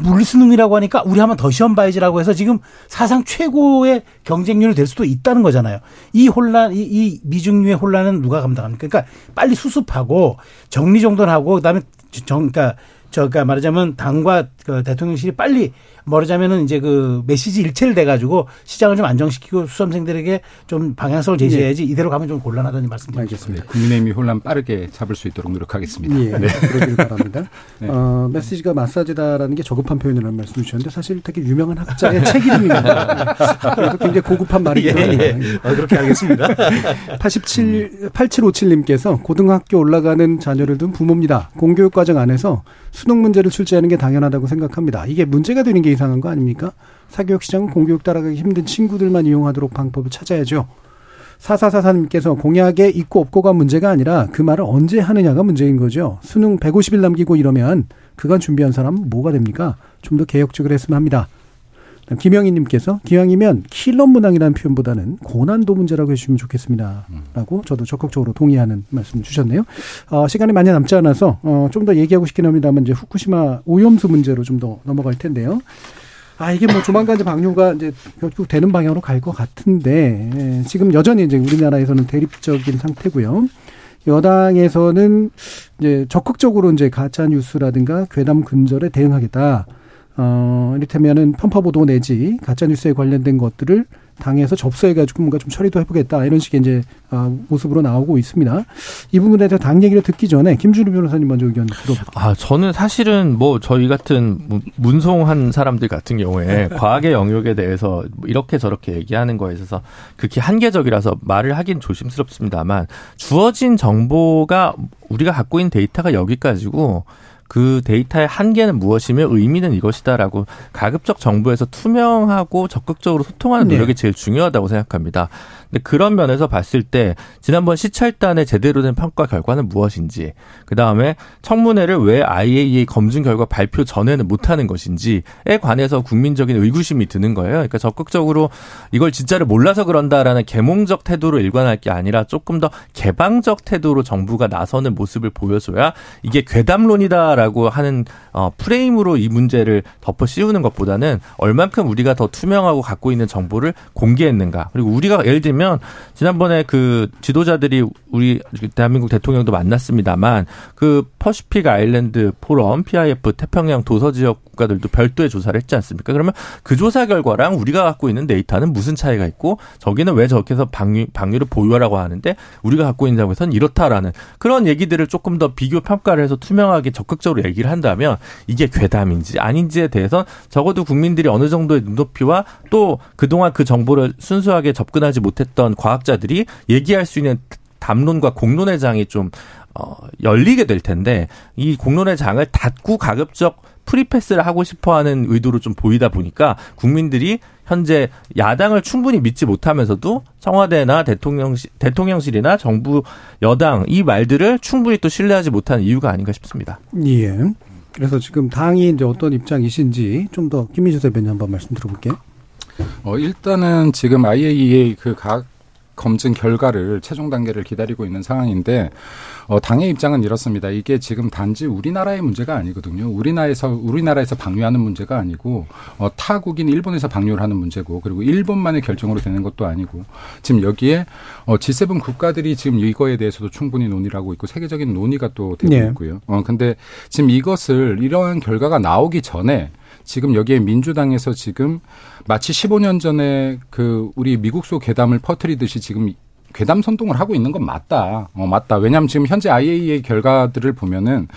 F: 물리수능이라고 하니까 우리 한번 더 시험 봐야지라고 해서 지금 사상 최고의 경쟁률이 될 수도 있다는 거잖아요. 이 혼란, 이, 이 미중유의 혼란은 누가 감당합니까? 그러니까 빨리 수습하고 정리정돈하고 그다음에 정, 그러니까 저가 말하자면 당과 그 대통령실이 빨리 말하자면은 이제 그 메시지 일체를 돼 가지고 시장을 좀 안정시키고 수험생들에게 좀 방향성을 제시해야지 이대로 가면 좀 곤란하다는 말씀드립니다.
B: 알겠습니다.
D: 국민의힘이 혼란 빠르게 잡을 수 있도록 노력하겠습니다.
B: 예, 그러길 바랍니다.
D: 네.
B: 어, 메시지가 마사지다라는 게 저급한 표현이라는 말씀 주셨는데 사실 되게 유명한 학자의 책 이름입니다. 그래서 굉장히 고급한 말이기도
F: 예. 예. 어, 그렇게 하겠습니다.
B: 87, 8757님께서 고등학교 올라가는 자녀를 둔 부모입니다. 공교육 과정 안에서 수능 문제를 출제하는 게 당연하다고 생각합니다. 이게 문제가 되는 게 이상한 거 아닙니까? 사교육 시장은 공교육 따라가기 힘든 친구들만 이용하도록 방법을 찾아야죠. 사사사사님께서 공약에 있고 없고가 문제가 아니라 그 말을 언제 하느냐가 문제인 거죠. 수능 150일 남기고 이러면 그간 준비한 사람은 뭐가 됩니까? 좀 더 개혁적으로 했으면 합니다. 김영희님께서 기왕이면 킬러 문항이라는 표현보다는 고난도 문제라고 해주시면 좋겠습니다. 라고 저도 적극적으로 동의하는 말씀을 주셨네요. 어, 시간이 많이 남지 않아서 어, 좀 더 얘기하고 싶긴 합니다만 이제 후쿠시마 오염수 문제로 좀 더 넘어갈 텐데요. 아 이게 뭐 조만간 이제 방류가 이제 결국 되는 방향으로 갈 것 같은데 예, 지금 여전히 이제 우리나라에서는 대립적인 상태고요. 여당에서는 이제 적극적으로 이제 가짜 뉴스라든가 괴담 근절에 대응하겠다. 어, 이를테면은 편파 보도 내지 가짜 뉴스에 관련된 것들을 당에서 접수해가지고 뭔가 좀 처리도 해보겠다 이런 식의 이제 아, 모습으로 나오고 있습니다. 이 부분에 대해서 당 얘기를 듣기 전에 김준우 변호사님 먼저 의견 들어볼게요.
G: 아, 저는 사실은 뭐 저희 같은 문- 문송한 사람들 같은 경우에 과학의 영역에 대해서 뭐 이렇게 저렇게 얘기하는 거에 있어서 극히 한계적이라서 말을 하긴 조심스럽습니다만 주어진 정보가 우리가 갖고 있는 데이터가 여기까지고 그 데이터의 한계는 무엇이며 의미는 이것이다라고 가급적 정부에서 투명하고 적극적으로 소통하는
B: 네.
G: 노력이 제일 중요하다고 생각합니다. 근데 그런 면에서 봤을 때 지난번 시찰단의 제대로 된 평가 결과는 무엇인지, 그 다음에 청문회를 왜 IAEA 검증 결과 발표 전에는 못하는 것인지에 관해서 국민적인 의구심이 드는 거예요. 그러니까 적극적으로 이걸 진짜를 몰라서 그런다라는 계몽적 태도로 일관할 게 아니라 조금 더 개방적 태도로 정부가 나서는 모습을 보여줘야 이게 괴담론이다라고 하는 어, 프레임으로 이 문제를 덮어 씌우는 것보다는 얼만큼 우리가 더 투명하고 갖고 있는 정보를 공개했는가. 그리고 우리가 예를 들면 지난번에 그 지도자들이 우리 대한민국 대통령도 만났습니다만 그 퍼시픽 아일랜드 포럼 PIF 태평양 도서 지역 국가들도 별도의 조사를 했지 않습니까? 그러면 그 조사 결과랑 우리가 갖고 있는 데이터는 무슨 차이가 있고 저기는 왜 저렇게 해서 방류, 방류를 보유하라고 하는데 우리가 갖고 있는 점에서는 이렇다라는 그런 얘기들을 조금 더 비교 평가를 해서 투명하게 적극적으로 얘기를 한다면 이게 괴담인지 아닌지에 대해서 적어도 국민들이 어느 정도의 눈높이와 또 그동안 그 정보를 순수하게 접근하지 못했던 과학자들이 얘기할 수 있는 담론과 공론의 장이 좀 어, 열리게 될 텐데 이 공론의 장을 닫고 가급적 프리패스를 하고 싶어하는 의도로 좀 보이다 보니까 국민들이 현재 야당을 충분히 믿지 못하면서도 청와대나 대통령실, 대통령실이나 정부 여당 이 말들을 충분히 또 신뢰하지 못하는 이유가 아닌가 싶습니다.
B: 예. 그래서 지금 당이 이제 어떤 입장이신지 좀 더 김민주 대변인 한번 말씀 들어볼게요.
D: 어, 일단은 지금 IAEA 그 각 검증 결과를 최종 단계를 기다리고 있는 상황인데 어, 당의 입장은 이렇습니다. 이게 지금 단지 우리나라의 문제가 아니거든요. 우리나라에서 우리나라에서 방류하는 문제가 아니고 어, 타국인 일본에서 방류를 하는 문제고 그리고 일본만의 결정으로 되는 것도 아니고 지금 여기에 어, G7 국가들이 지금 이거에 대해서도 충분히 논의를 하고 있고 세계적인 논의가 또 되고
B: 네.
D: 있고요. 어, 근데 지금 이것을 이러한 결과가 나오기 전에 지금 여기에 민주당에서 지금 마치 15년 전에 그 우리 미국소 괴담을 퍼뜨리듯이 지금 괴담 선동을 하고 있는 건 맞다. 어, 맞다. 왜냐하면 지금 현재 IAEA 결과들을 보면은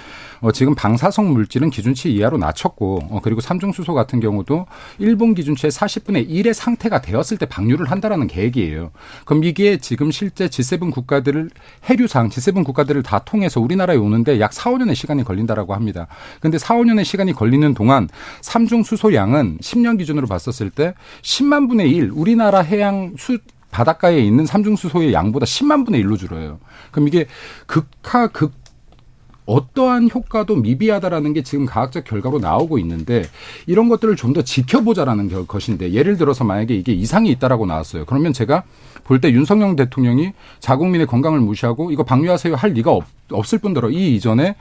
D: 어, 지금 방사성 물질은 기준치 이하로 낮췄고 어, 그리고 삼중수소 같은 경우도 일본 기준치의 40분의 1의 상태가 되었을 때 방류를 한다라는 계획이에요. 그럼 이게 지금 실제 G7 국가들을 해류상 G7 국가들을 다 통해서 우리나라에 오는데 약 4, 5년의 시간이 걸린다라고 합니다. 근데 4, 5년의 시간이 걸리는 동안 삼중수소 양은 10년 기준으로 봤었을 때 10만 분의 1 우리나라 해양 수 바닷가에 있는 삼중수소의 양보다 10만 분의 1로 줄어요. 그럼 이게 극하 극 어떠한 효과도 미비하다라는 게 지금 과학적 결과로 나오고 있는데 이런 것들을 좀 더 지켜보자라는 것인데 예를 들어서 만약에 이게 이상이 있다라고 나왔어요. 그러면 제가 볼 때 윤석열 대통령이 자국민의 건강을 무시하고 이거 방류하세요 할 리가 없, 없을 뿐더러 이 이전에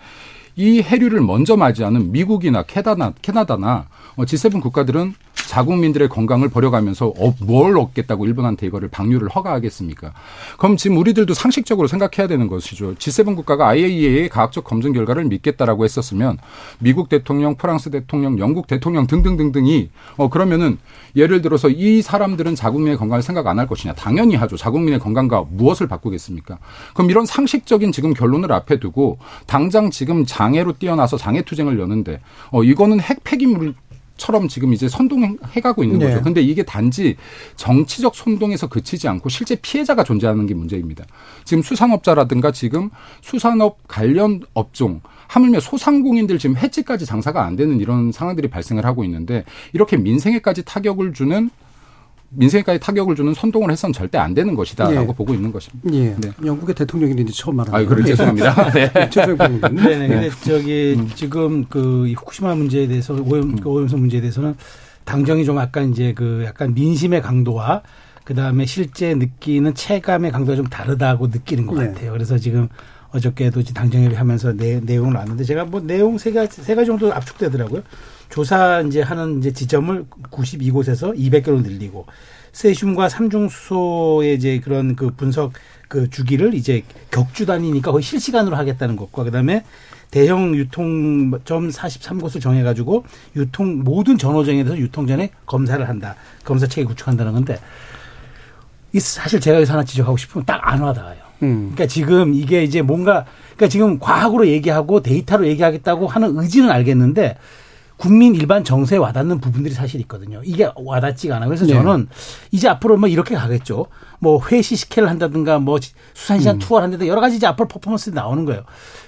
D: 이 해류를 먼저 맞이하는 미국이나 캐나다, 캐나다나 어, G7 국가들은 자국민들의 건강을 버려가면서 어, 뭘 얻겠다고 일본한테 이거를 방류를 허가하겠습니까? 그럼 지금 우리들도 상식적으로 생각해야 되는 것이죠. G7 국가가 IAEA의 과학적 검증 결과를 믿겠다라고 했었으면 미국 대통령, 프랑스 대통령, 영국 대통령 등등등등이 어 그러면은 예를 들어서 이 사람들은 자국민의 건강을 생각 안 할 것이냐? 당연히 하죠. 자국민의 건강과 무엇을 바꾸겠습니까? 그럼 이런 상식적인 지금 결론을 앞에 두고 당장 지금 장애로 뛰어나서 장애 투쟁을 여는데 어 이거는 핵 폐기물 처럼 지금 이제 선동해 가고 있는
B: 네.
D: 거죠. 근데 이게 단지 정치적 선동에서 그치지 않고 실제 피해자가 존재하는 게 문제입니다. 지금 수산업자라든가 지금 수산업 관련 업종 하물며 소상공인들 지금 해지까지 장사가 안 되는 이런 상황들이 발생을 하고 있는데 이렇게 민생에까지 타격을 주는 민생에까지 타격을 주는 선동을 해서는 절대 안 되는 것이다라고
B: 예.
D: 보고 있는 것입니다.
B: 예.
D: 네.
B: 영국의 대통령인데 처음 말하는
D: 아유, 그래 죄송합니다. 네.
B: 최소영 평론가님.
F: 네네. 근데 저기 지금 그이 후쿠시마 문제에 대해서 오염 그 오염수 문제에 대해서는 당정이 좀 약간 이제 그 약간 민심의 강도와 그 다음에 실제 느끼는 체감의 강도가 좀 다르다고 느끼는 것
B: 네.
F: 같아요. 그래서 지금 어저께도 이제 당정협의 하면서 내, 내용을 나왔는데 제가 뭐 내용 세 가지 세 가지 정도 압축되더라고요. 조사 이제 하는 이제 지점을 92곳에서 200개로 늘리고 세슘과 삼중수소의 이제 그런 그 분석 그 주기를 이제 격주 단위니까 거의 실시간으로 하겠다는 것과 그다음에 대형 유통점 43곳을 정해가지고 유통 모든 전호점에 대해서 유통 전에 검사를 한다. 검사 체계 구축한다는 건데 이 사실 제가 여기서 하나 지적하고 싶으면 딱 안 와닿아요.
B: 음.
F: 그러니까 지금 이게 이제 뭔가 그러니까 지금 과학으로 얘기하고 데이터로 얘기하겠다고 하는 의지는 알겠는데 국민 일반 정서에 와닿는 부분들이 사실 있거든요. 이게 와닿지가 않아요. 그래서
B: 네.
F: 저는 이제 앞으로 뭐 이렇게 가겠죠. 뭐 회 시식회를 한다든가 뭐 수산시장 투어를 한다든가 여러 가지 이제 앞으로 퍼포먼스들이 나오는 거예요.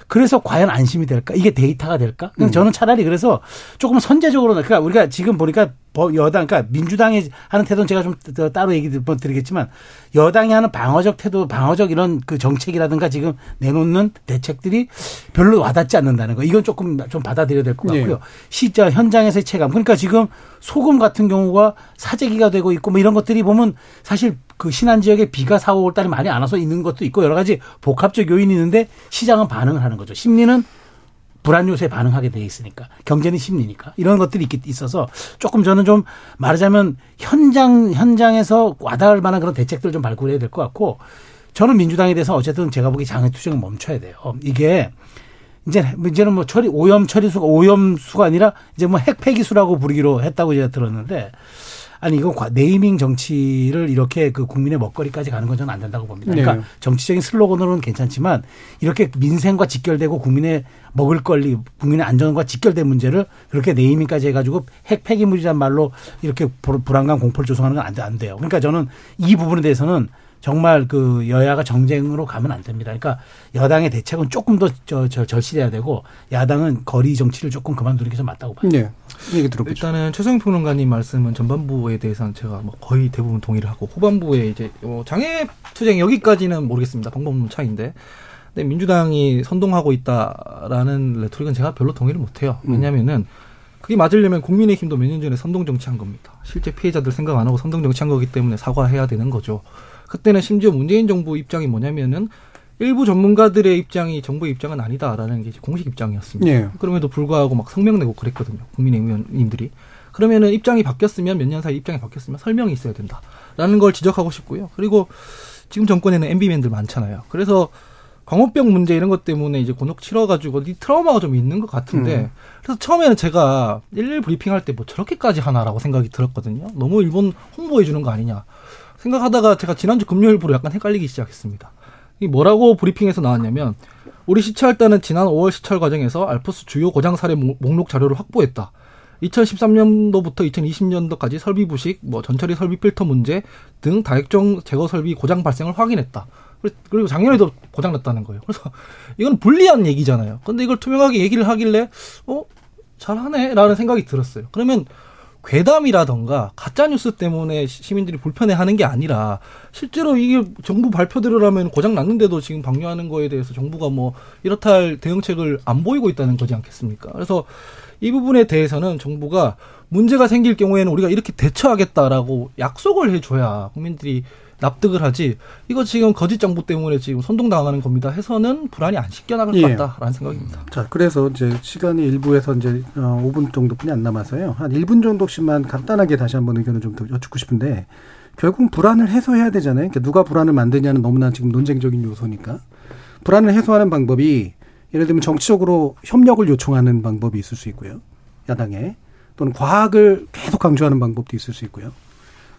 F: 그래서 과연 안심이 될까? 이게 데이터가 될까? 그냥 저는 차라리 그래서 조금 선제적으로 그러니까 우리가 지금 보니까 법- 여당 그러니까 민주당이 하는 태도는 제가 좀더 따로 얘기 드- 드리겠지만 여당이 하는 방어적 태도, 방어적 이런 그 정책이라든가 지금 내놓는 대책들이 별로 와닿지 않는다는 거. 이건 조금 좀 받아들여야 될 것 같고요.
B: 네.
F: 실제 현장에서의 체감. 그러니까 지금 소금 같은 경우가 사재기가 되고 있고 뭐 이런 것들이 보면 사실 그 신안 지역에 비가 4, 5월 달에 많이 안 와서 있는 것도 있고 여러 가지 복합적 요인이 있는데 시장은 반응을 하는 거죠. 심리는 불안 요소에 반응하게 돼 있으니까 경제는 심리니까 이런 것들이 있- 있어서 조금 저는 좀 말하자면 현장 현장에서 와닿을 만한 그런 대책들을 좀 발굴해야 될 것 같고 저는 민주당에 대해서 어쨌든 제가 보기 장애 투쟁을 멈춰야 돼요. 이게 이제 이제는 뭐 처리 오염 처리수가 오염수가 아니라 이제 뭐 핵폐기수라고 부르기로 했다고 제가 들었는데 아니 이거 과- 네이밍 정치를 이렇게 그 국민의 먹거리까지 가는 건 저는 안 된다고 봅니다. 그러니까
B: 네.
F: 정치적인 슬로건으로는 괜찮지만 이렇게 민생과 직결되고 국민의 먹을 권리, 국민의 안전과 직결된 문제를 그렇게 네이밍까지 해가지고 핵 폐기물이란 말로 이렇게 불- 불안감 공포를 조성하는 건안안 돼요. 그러니까 저는 이 부분에 대해서는 정말 그 여야가 정쟁으로 가면 안 됩니다. 그러니까 여당의 대책은 조금 더 저, 저, 절실해야 되고 야당은 거리 정치를 조금 그만두는 게 좀 맞다고 봐요.
B: 네. 얘기 들어보죠.
E: 일단은 최성 평론가님 말씀은 전반부에 대해서는 제가 뭐 거의 대부분 동의를 하고 후반부에 이제 어, 장애 투쟁 여기까지는 모르겠습니다. 방법 없는 차이인데. 근데 민주당이 선동하고 있다라는 레토릭은 제가 별로 동의를 못 해요. 왜냐하면은 그게 맞으려면 국민의힘도 몇 년 전에 선동 정치한 겁니다. 실제 피해자들 생각 안 하고 선동 정치한 거기 때문에 사과해야 되는 거죠. 그때는 심지어 문재인 정부 입장이 뭐냐면은 일부 전문가들의 입장이 정부의 입장은 아니다라는 게 공식 입장이었습니다.
B: 예.
E: 그럼에도 불구하고 막 성명 내고 그랬거든요. 국민의힘들이. 그러면은 입장이 바뀌었으면 몇 년 사이 입장이 바뀌었으면 설명이 있어야 된다라는 걸 지적하고 싶고요. 그리고 지금 정권에는 MB맨들 많잖아요. 그래서 광우병 문제 이런 것 때문에 이제 곤혹 치러가지고 이 트라우마가 좀 있는 것 같은데
B: 음.
E: 그래서 처음에는 제가 일일 브리핑할 때 뭐 저렇게까지 하나라고 생각이 들었거든요. 너무 일본 홍보해 주는 거 아니냐. 생각하다가 제가 지난주 금요일부로 약간 헷갈리기 시작했습니다. 이 뭐라고 브리핑에서 나왔냐면 우리 시찰단은 지난 5월 시찰 과정에서 알프스 주요 고장 사례 목- 목록 자료를 확보했다. 2013년도부터 2020년도까지 설비 부식, 뭐 전처리 설비 필터 문제 등 다액종 제거 설비 고장 발생을 확인했다. 그리고 작년에도 고장 났다는 거예요. 그래서 이건 불리한 얘기잖아요. 근데 이걸 투명하게 얘기를 하길래 어 잘하네라는 생각이 들었어요. 그러면 괴담이라던가 가짜 뉴스 때문에 시- 시민들이 불편해하는 게 아니라 실제로 이게 정부 발표대로라면 고장 났는데도 지금 방류하는 거에 대해서 정부가 뭐 이렇다 할 대응책을 안 보이고 있다는 거지 않겠습니까? 그래서 이 부분에 대해서는 정부가 문제가 생길 경우에는 우리가 이렇게 대처하겠다라고 약속을 해줘야 국민들이 납득을 하지 이거 지금 거짓 정부 때문에 지금 선동당하는 겁니다 해서는 불안이 안 씻겨나갈 것
B: 예.
E: 같다라는 생각입니다.
B: 자, 그래서 이제 시간이 일부에서 이제 어, 5분 정도뿐이 안 남아서요. 한 1분 정도씩만 간단하게 다시 한번 의견을 좀더 여쭙고 싶은데 결국 불안을 해소해야 되잖아요. 그러니까 누가 불안을 만드냐는 너무나 지금 논쟁적인 요소니까 불안을 해소하는 방법이 예를 들면 정치적으로 협력을 요청하는 방법이 있을 수 있고요. 야당에 또는 과학을 계속 강조하는 방법도 있을 수 있고요.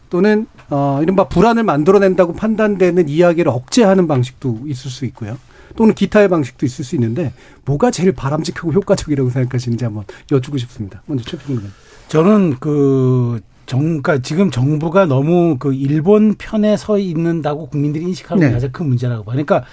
B: 또는 어 이른바 불안을 만들어낸다고 판단되는 이야기를 억제하는 방식도 있을 수 있고요. 또는 기타의 방식도 있을 수 있는데 뭐가 제일 바람직하고 효과적이라고 생각하시는지 한번 여쭙고 싶습니다. 먼저 최평님.
F: 저는 그 정, 그러니까 지금 정부가 너무 그 일본 편에 서 있는다고 국민들이 인식하는 게
B: 네.
F: 가장 큰 문제라고 봐. 그러니까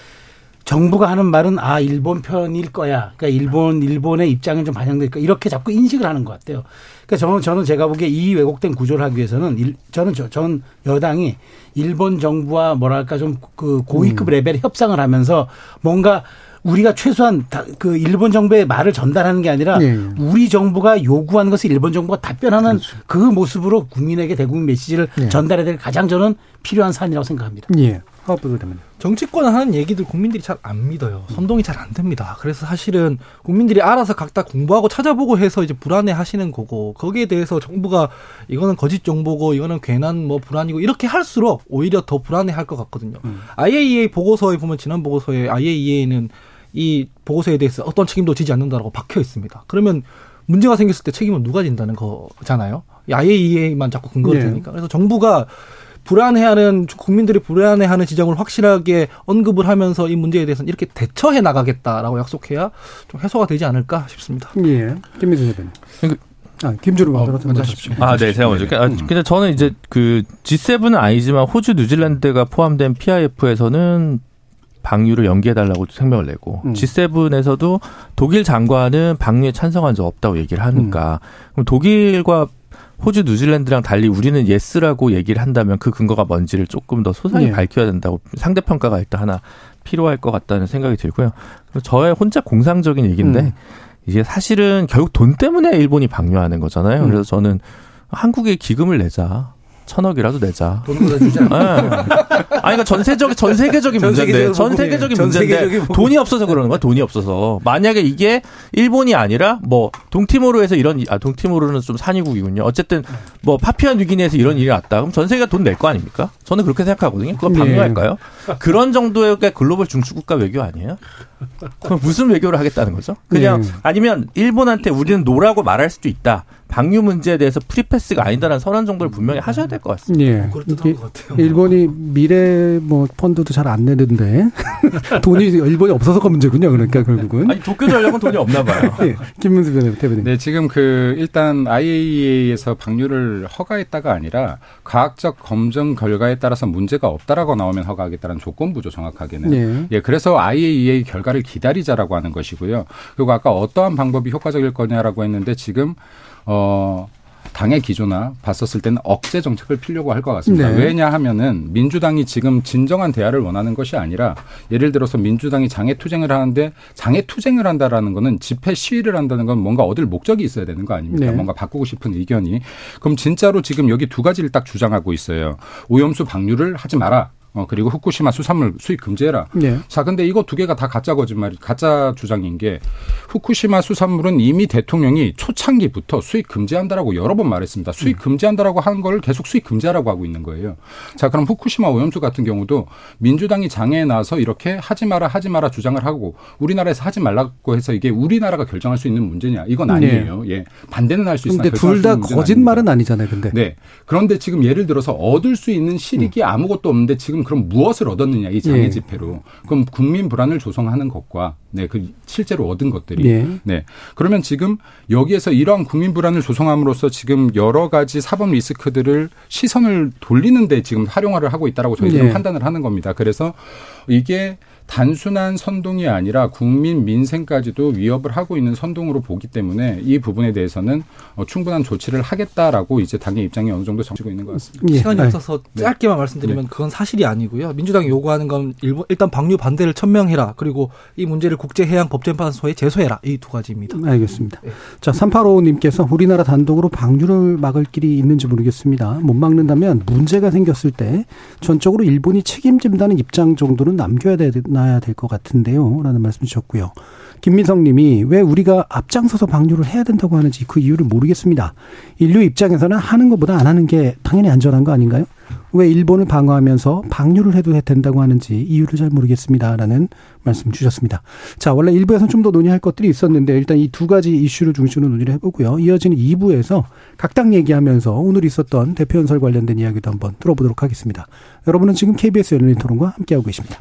F: 정부가 하는 말은 아 일본 편일 거야. 그러니까 일본 일본의 입장은 좀 반영될 거야. 이렇게 자꾸 인식을 하는 것 같아요. 그러니까 저는 저는 제가 보기에 이 왜곡된 구조를 하기 위해서는 일, 저는 저, 전 여당이 일본 정부와 뭐랄까 좀 그 고위급 레벨 협상을 하면서 뭔가 우리가 최소한 다, 그 일본 정부의 말을 전달하는 게 아니라
B: 예.
F: 우리 정부가 요구하는 것을 일본 정부가 답변하는 그 모습으로 국민에게 대국민 메시지를
B: 예.
F: 전달해야 될 가장 저는 필요한 사안이라고 생각합니다.
B: 예. 하업부도 되면.
E: 정치권 하는 얘기들 국민들이 잘 안 믿어요. 선동이 잘 안 됩니다. 그래서 사실은 국민들이 알아서 각자 공부하고 찾아보고 해서 이제 불안해 하시는 거고 거기에 대해서 정부가 이거는 거짓 정보고 이거는 괜한 뭐 불안이고 이렇게 할수록 오히려 더 불안해 할 것 같거든요. IAEA 보고서에 보면 지난 보고서에 IAEA는 이 보고서에 대해서 어떤 책임도 지지 않는다라고 박혀 있습니다. 그러면 문제가 생겼을 때 책임은 누가 진다는 거잖아요. 이 IAEA만 자꾸 근거를
B: 네.
E: 대니까. 그래서 정부가 불안해하는 국민들이 불안해하는 지점을 확실하게 언급을 하면서 이 문제에 대해서는 이렇게 대처해 나가겠다라고 약속해야 좀 해소가 되지 않을까 싶습니다.
B: 예. 김민수 대표님. 아, 김주루
D: 어,
B: 만들어
D: 먼저 하십시오.
G: 아, 네, 제가 먼저. 아, 근데 저는 이제 그 G7은 아니지만 호주, 뉴질랜드가 포함된 PIF에서는 방류를 연기해달라고 생명을 내고
B: 음.
G: G7에서도 독일 장관은 방류에 찬성한 적 없다고 얘기를 하니까 그럼 독일과 호주, 뉴질랜드랑 달리 우리는 yes라고 얘기를 한다면 그 근거가 뭔지를 조금 더 소상히
B: 예.
G: 밝혀야 된다고 상대 평가가 일단 하나 필요할 것 같다는 생각이 들고요. 저의 혼자 공상적인 얘기인데
B: 음.
G: 이게 사실은 결국 돈 때문에 일본이 방류하는 거잖아요.
B: 음.
G: 그래서 저는 한국에 기금을 내자. 천억이라도 내자.
F: 돈보다 주지 않아요.
G: 예. 아니, 그러니까 전 세적, 전 세계적인
F: 전
G: 문제인데,
F: 세계적인
G: 전. 세계적인
F: 전
G: 문제인데. 돈이 없어서 그러는 거야, 돈이 없어서. 만약에 이게 일본이 아니라, 뭐, 동티모르에서 이런, 아, 동티모르는 좀 산유국이군요. 어쨌든, 뭐, 파푸아 뉴기니에서 이런 일이 났다. 그럼 전 세계가 돈 낼 거 아닙니까? 저는 그렇게 생각하거든요. 그거
B: 네.
G: 방류할까요? 그런 정도의 글로벌 중추국가 외교 아니에요? 그럼 무슨 외교를 하겠다는 거죠? 그냥,
B: 네.
G: 아니면, 일본한테 우리는 no라고 말할 수도 있다. 방류 문제에 대해서 free pass가 아니다라는 선언 정도를 분명히 하셔야 될 것 같습니다.
B: 예.
E: 그렇듯한
B: 이게
E: 것 같아요.
B: 일본이 미래 뭐 펀드도 잘 안 내는데 돈이 일본이 없어서가 문제군요. 그러니까 결국은.
G: 아니 도쿄 전력은 돈이 없나 봐요.
B: 예. 김문수 대표님.
D: 네, 지금 그 일단 IAEA에서 방류를 허가했다가 아니라 과학적 검증 결과에 따라서 문제가 없다라고 나오면 허가하겠다는 조건부죠, 정확하게는.
B: 예.
D: 예, 그래서 IAEA 결과를 기다리자라고 하는 것이고요. 그리고 아까 어떠한 방법이 효과적일 거냐라고 했는데 지금 어 당의 기조나 봤었을 때는 억제 정책을 피려고 할 것 같습니다.
B: 네.
D: 왜냐하면은 민주당이 지금 진정한 대화를 원하는 것이 아니라 예를 들어서 민주당이 장애 투쟁을 하는데 장애 투쟁을 한다라는 거는 집회 시위를 한다는 건 뭔가 얻을 목적이 있어야 되는 거 아닙니까?
B: 네.
D: 뭔가 바꾸고 싶은 의견이. 그럼 진짜로 지금 여기 두 가지를 딱 주장하고 있어요. 오염수 방류를 하지 마라. 어, 그리고 후쿠시마 수산물 수입 금지해라.
B: 예.
D: 자, 근데 이거 두 개가 다 가짜 거짓말이, 가짜 주장인 게 후쿠시마 수산물은 이미 대통령이 초창기부터 수입 금지한다라고 여러 번 말했습니다. 수입 금지한다라고 한 걸 계속 수입 금지하라고 하고 있는 거예요. 자, 그럼 후쿠시마 오염수 같은 경우도 민주당이 장애에 나서 이렇게 하지 마라, 하지 마라 주장을 하고 우리나라에서 하지 말라고 해서 이게 우리나라가 결정할 수 있는 문제냐? 이건 아니에요. 예. 반대는 할 수 있으나
B: 근데 둘수다 거짓말은
D: 아닙니다.
B: 아니잖아요, 근데.
D: 네. 그런데 지금 예를 들어서 얻을 수 있는 실익이 아무것도 없는데 지금 그럼 무엇을 얻었느냐 이 장애
B: 예.
D: 집회로 그럼 국민 불안을 조성하는 것과 네그 실제로 얻은 것들이
B: 예.
D: 네 그러면 지금 여기에서 이러한 국민 불안을 조성함으로써 지금 여러 가지 사법 리스크들을 시선을 돌리는데 지금 활용화를 하고 있다라고 저희들은
B: 예.
D: 판단을 하는 겁니다. 그래서 이게 단순한 선동이 아니라 국민 민생까지도 위협을 하고 있는 선동으로 보기 때문에 이 부분에 대해서는 어, 충분한 조치를 하겠다라고 이제 당의 입장이 어느 정도 정치고 있는 것 같습니다.
B: 예.
E: 시간이
B: 아니,
E: 없어서 짧게만 말씀드리면 그건 사실이 아니고요. 민주당이 요구하는 건 일본, 일단 방류 반대를 천명해라. 그리고 이 문제를 국제해양법재판소에 제소해라. 이 두 가지입니다.
B: 알겠습니다. 자, 385님께서 우리나라 단독으로 방류를 막을 길이 있는지 모르겠습니다. 못 막는다면 문제가 생겼을 때 전적으로 일본이 책임진다는 입장 정도는 남겨야 되나 야 될 것 같은데요. 라는 말씀 주셨고요. 김민성 님이 왜 우리가 앞장서서 방류를 해야 된다고 하는지 그 이유를 모르겠습니다. 인류 입장에서는 하는 것보다 안 하는 게 당연히 안전한 거 아닌가요? 왜 일본을 방어하면서 방류를 해도 된다고 하는지 이유를 잘 모르겠습니다 라는 말씀 주셨습니다. 자, 원래 1부에서는 좀 더 논의할 것들이 있었는데 일단 이 두 가지 이슈를 중심으로 논의를 해보고요. 이어지는 2부에서 각 당 얘기하면서 오늘 있었던 대표 연설 관련된 이야기도 한번 들어보도록 하겠습니다. 여러분은 지금 KBS 열린 토론과 함께하고 계십니다.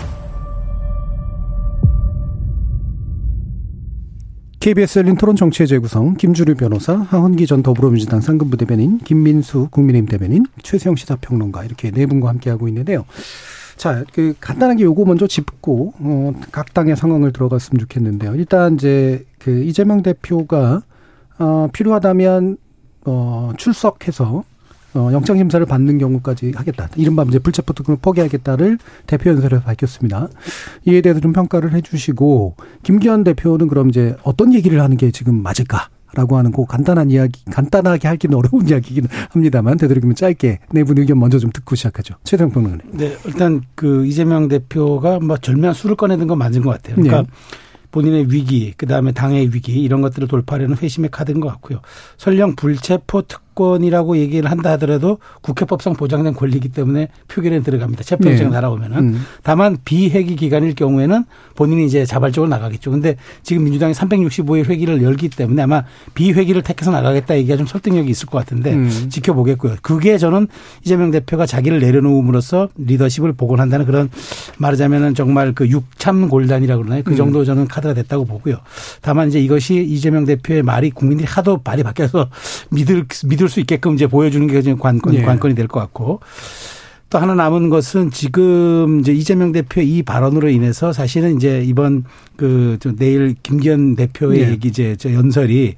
B: KBS 열린 토론 정치의 재구성 김주류 변호사, 하헌기 전 더불어민주당 상근부 대변인, 김민수 국민의힘 대변인, 최세영 시사평론가 이렇게 네 분과 함께하고 있는데요. 자, 그 간단하게 요거 먼저 짚고 어, 각 당의 상황을 들어갔으면 좋겠는데요. 일단 이제 그 이재명 대표가 어, 필요하다면 어, 출석해서 어, 영장 심사를 받는 경우까지 하겠다. 이른바 이제 불체포 특권을 포기하겠다를 대표 연설에서 밝혔습니다. 이에 대해서 좀 평가를 해주시고 김기현 대표는 그럼 이제 어떤 얘기를 하는 게 지금 맞을까? 라고 하는 그 간단한 이야기, 간단하게 하기는 어려운 이야기이긴 합니다만 되도록이면 짧게 네분 의견 먼저 좀 듣고 시작하죠. 최성 평론가님.
F: 네, 일단 그 이재명 대표가 뭐 절묘한 수를 꺼내는 건 맞은 것 같아요. 그러니까
B: 네.
F: 본인의 위기, 그 다음에 당의 위기 이런 것들을 돌파하려는 회심의 카드인 것 같고요. 설령 불체포 특 권이라고 얘기를 한다 하더라도 국회법상 보장된 권리이기 때문에 표결에 들어갑니다. 체포영장
B: 네.
F: 날아오면은.
B: 음.
F: 다만 비회기 기간일 경우에는 본인이 이제 자발적으로 나가겠죠. 근데 지금 민주당이 365일 회기를 열기 때문에 아마 비회기를 택해서 나가겠다 얘기가 좀 설득력이 있을 것 같은데
B: 음.
F: 지켜보겠고요. 그게 저는 이재명 대표가 자기를 내려놓음으로써 리더십을 복원한다는 그런 말하자면은 정말 그 육참 골단이라고 그러나요? 그 정도 저는 카드가 됐다고 보고요. 다만 이제 이것이 이재명 대표의 말이 국민들이 하도 말이 바뀌어서 믿을 믿을 수 있게끔 이제 보여주는 게 지금 관건
B: 예.
F: 관건이 될 것 같고 또 하나 남은 것은 지금 이제 이재명 대표의 이 발언으로 인해서 사실은 이제 이번 그저 내일 김기현 대표의
B: 네.
F: 얘기 이제 저 연설이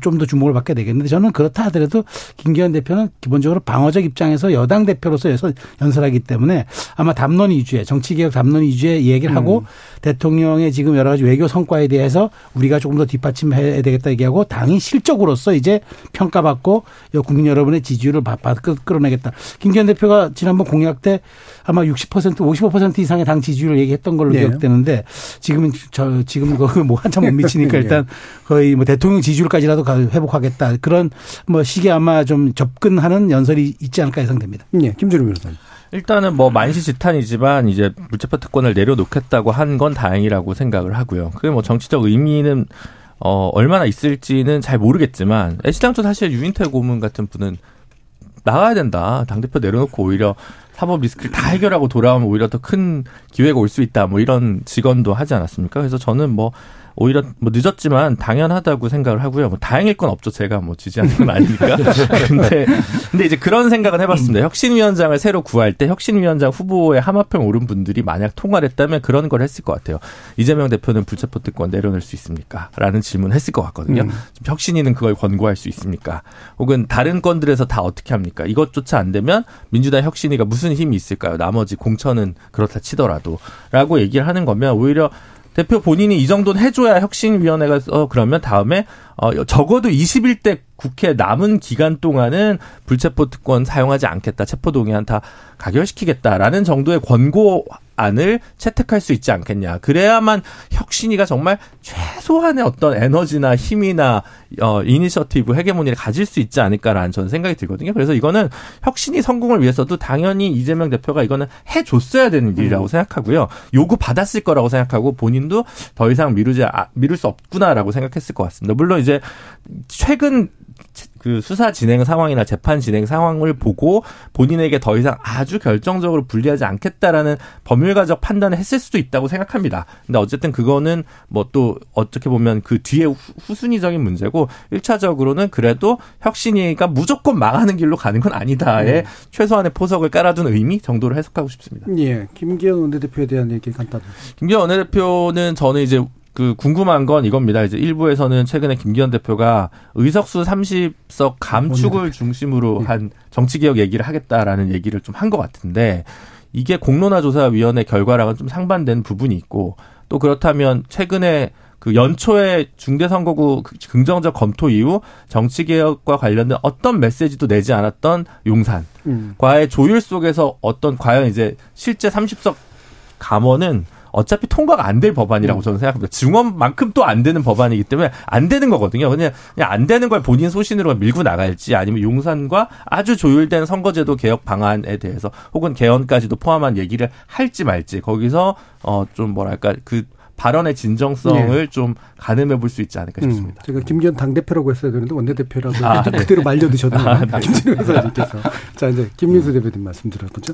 F: 좀 더 주목을 받게 되겠는데 저는 그렇다 하더라도 김기현 대표는 기본적으로 방어적 입장에서 여당 대표로서 연설- 연설하기 때문에 아마 담론 위주의 정치개혁 담론 위주의 얘기를 하고
B: 음.
F: 대통령의 지금 여러 가지 외교 성과에 대해서 우리가 조금 더 뒷받침해야 되겠다 얘기하고 당이 실적으로서 이제 평가받고 국민 여러분의 지지율을 받- 받- 끌- 끌어내겠다. 김기현 대표가 지난번 공약 때 아마 60% 55% 이상의 당 지지율을 얘기했던 걸로
B: 네.
F: 기억되는데 지금은 저 지금 뭐 한참 못 미치니까
B: 네.
F: 일단 거의 뭐 대통령 지지율까지라도 가- 회복하겠다. 그런 뭐 시기에 아마 좀 접근하는 연설이 있지 않을까 예상됩니다.
B: 예, 김주류 변호사님.
G: 일단은 뭐 만시지탄이지만 이제 물체포 특권을 내려놓겠다고 한 건 다행이라고 생각을 하고요. 그게 뭐 정치적 의미는 어 얼마나 있을지는 잘 모르겠지만 애시당초 사실 유인태 고문 같은 분은 나가야 된다. 당대표 내려놓고 오히려 사법 리스크를 다 해결하고 돌아오면 오히려 더 큰 기회가 올 수 있다. 뭐 이런 직언도 하지 않았습니까? 그래서 저는 뭐 오히려 뭐 늦었지만 당연하다고 생각을 하고요. 뭐 다행일 건 없죠. 제가 뭐 지지하는 건 아니니까. 근데 근데 이제 그런 생각은 해봤습니다. 혁신위원장을 새로 구할 때 혁신위원장 후보에 하마평 오른 분들이 만약 통과를 했다면 그런 걸 했을 것 같아요. 이재명 대표는 불체포 특권 내려놓을 수 있습니까? 라는 질문을 했을 것 같거든요.
B: 음.
G: 혁신위는 그걸 권고할 수 있습니까? 혹은 다른 건들에서 다 어떻게 합니까? 이것조차 안 되면 민주당 혁신위가 무슨 힘이 있을까요? 나머지 공천은 그렇다 치더라도 라고 얘기를 하는 거면 오히려 대표 본인이 이 정도는 해줘야 혁신위원회가 어 그러면 다음에 어 적어도 21대 국회 남은 기간 동안은 불체포 특권 사용하지 않겠다. 체포 동의안 다 가결시키겠다라는 정도의 권고 안을 채택할 수 있지 않겠냐. 그래야만 혁신위가 정말 최소한의 어떤 에너지나 힘이나 어 이니셔티브 헤게모니를 가질 수 있지 않을까라는 저는 생각이 들거든요. 그래서 이거는 혁신이 성공을 위해서도 당연히 이재명 대표가 이거는 해 줬어야 되는 일이라고 생각하고요. 요구 받았을 거라고 생각하고 본인도 더 이상 미루지 아, 미룰 수 없구나라고 생각했을 것 같습니다. 물론 이제 최근 그 수사 진행 상황이나 재판 진행 상황을 보고 본인에게 더 이상 아주 결정적으로 불리하지 않겠다라는 법률가적 판단을 했을 수도 있다고 생각합니다. 근데 어쨌든 그거는 뭐 또 어떻게 보면 그 뒤에 후- 후순위적인 문제고 1차적으로는 그래도 혁신위가 무조건 망하는 길로 가는 건 아니다의 최소한의 포석을 깔아둔 의미 정도로 해석하고 싶습니다.
B: 예, 김기현 원내대표에 대한 얘기 간단.
G: 김기현 원내대표는 저는 이제 그 궁금한 건 이겁니다. 이제 일부에서는 최근에 김기현 대표가 의석수 30석 감축을 중심으로
B: 예.
G: 한 정치개혁 얘기를 하겠다라는 얘기를 좀 한 것 같은데 이게 공론화 조사위원회 결과랑은 좀 상반된 부분이 있고 또 그렇다면 최근에 그 연초에 중대선거구 긍정적 검토 이후 정치개혁과 관련된 어떤 메시지도 내지 않았던 용산
B: 음.
G: 과의 조율 속에서 어떤 과연 이제 실제 30석 감원은 어차피 통과가 안 될 법안이라고 저는 생각합니다. 증원만큼 또 안 되는 법안이기 때문에 안 되는 거거든요. 그냥, 그냥 안 되는 걸 본인 소신으로 밀고 나갈지 아니면 용산과 아주 조율된 선거제도 개혁 방안에 대해서 혹은 개헌까지도 포함한 얘기를 할지 말지 거기서 어 좀 뭐랄까 그 발언의 진정성을 좀 가늠해 볼 수 있지 않을까
B: 음,
G: 싶습니다.
B: 제가 김기현 당대표라고 했어야 되는데 원내대표라고
G: 아,
B: 좀
G: 네.
B: 그대로 말려 드셨네요. 김진우 회사님께서. 자, 이제 김민수 대표님 말씀 들어보죠.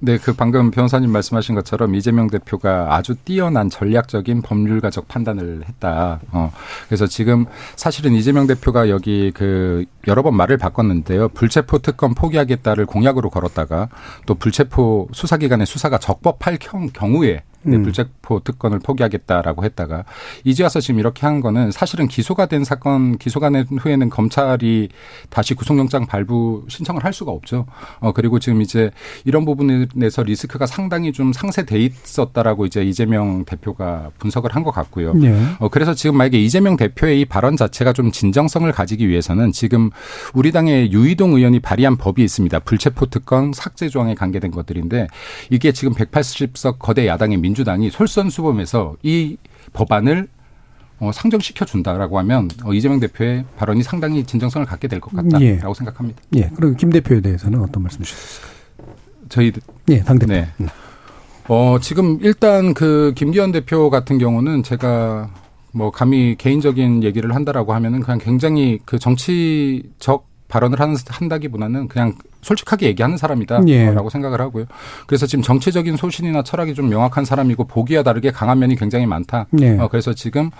D: 네, 그 방금 변호사님 말씀하신 것처럼 이재명 대표가 아주 뛰어난 전략적인 법률가적 판단을 했다. 어, 그래서 지금 사실은 이재명 대표가 여기 그 여러 번 말을 바꿨는데요. 불체포 특권 포기하겠다를 공약으로 걸었다가 또 불체포 수사기관의 수사가 적법할 경- 경우에 네,
B: 음.
D: 불체포 특권을 포기하겠다라고 했다가 이제 와서 지금 이렇게 한 거는 사실은 기소가 된 사건 기소가 된 후에는 검찰이 다시 구속영장 발부 신청을 할 수가 없죠. 어 그리고 지금 이제 이런 부분에서 리스크가 상당히 좀 상쇄돼 있었다라고 이제 이재명 대표가 분석을 한 것 같고요.
B: 예.
D: 어, 그래서 지금 만약에 이재명 대표의 이 발언 자체가 좀 진정성을 가지기 위해서는 지금 우리 당의 유이동 의원이 발의한 법이 있습니다. 불체포 특권 삭제 조항에 관계된 것들인데 이게 지금 180석 거대 야당의 민 주당이 솔선수범해서 이 법안을 어, 상정시켜 준다라고 하면 어, 이재명 대표의 발언이 상당히 진정성을 갖게 될 것 같다라고
B: 예.
D: 생각합니다.
B: 예. 그리고 김 대표에 대해서는 어떤 말씀 주셨을까요?
D: 저희
B: 예, 당 대표.
D: 네.
B: 음.
D: 어, 지금 일단 그 김기현 대표 같은 경우는 제가 뭐 감히 개인적인 얘기를 한다라고 하면은 그냥 굉장히 그 정치적 발언을 하는, 한다기보다는 그냥 솔직하게 얘기하는 사람이다라고
B: 예.
D: 생각을 하고요. 그래서 지금 정치적인 소신이나 철학이 좀 명확한 사람이고 보기와 다르게 강한 면이 굉장히 많다.
B: 예.
D: 어, 그래서 지금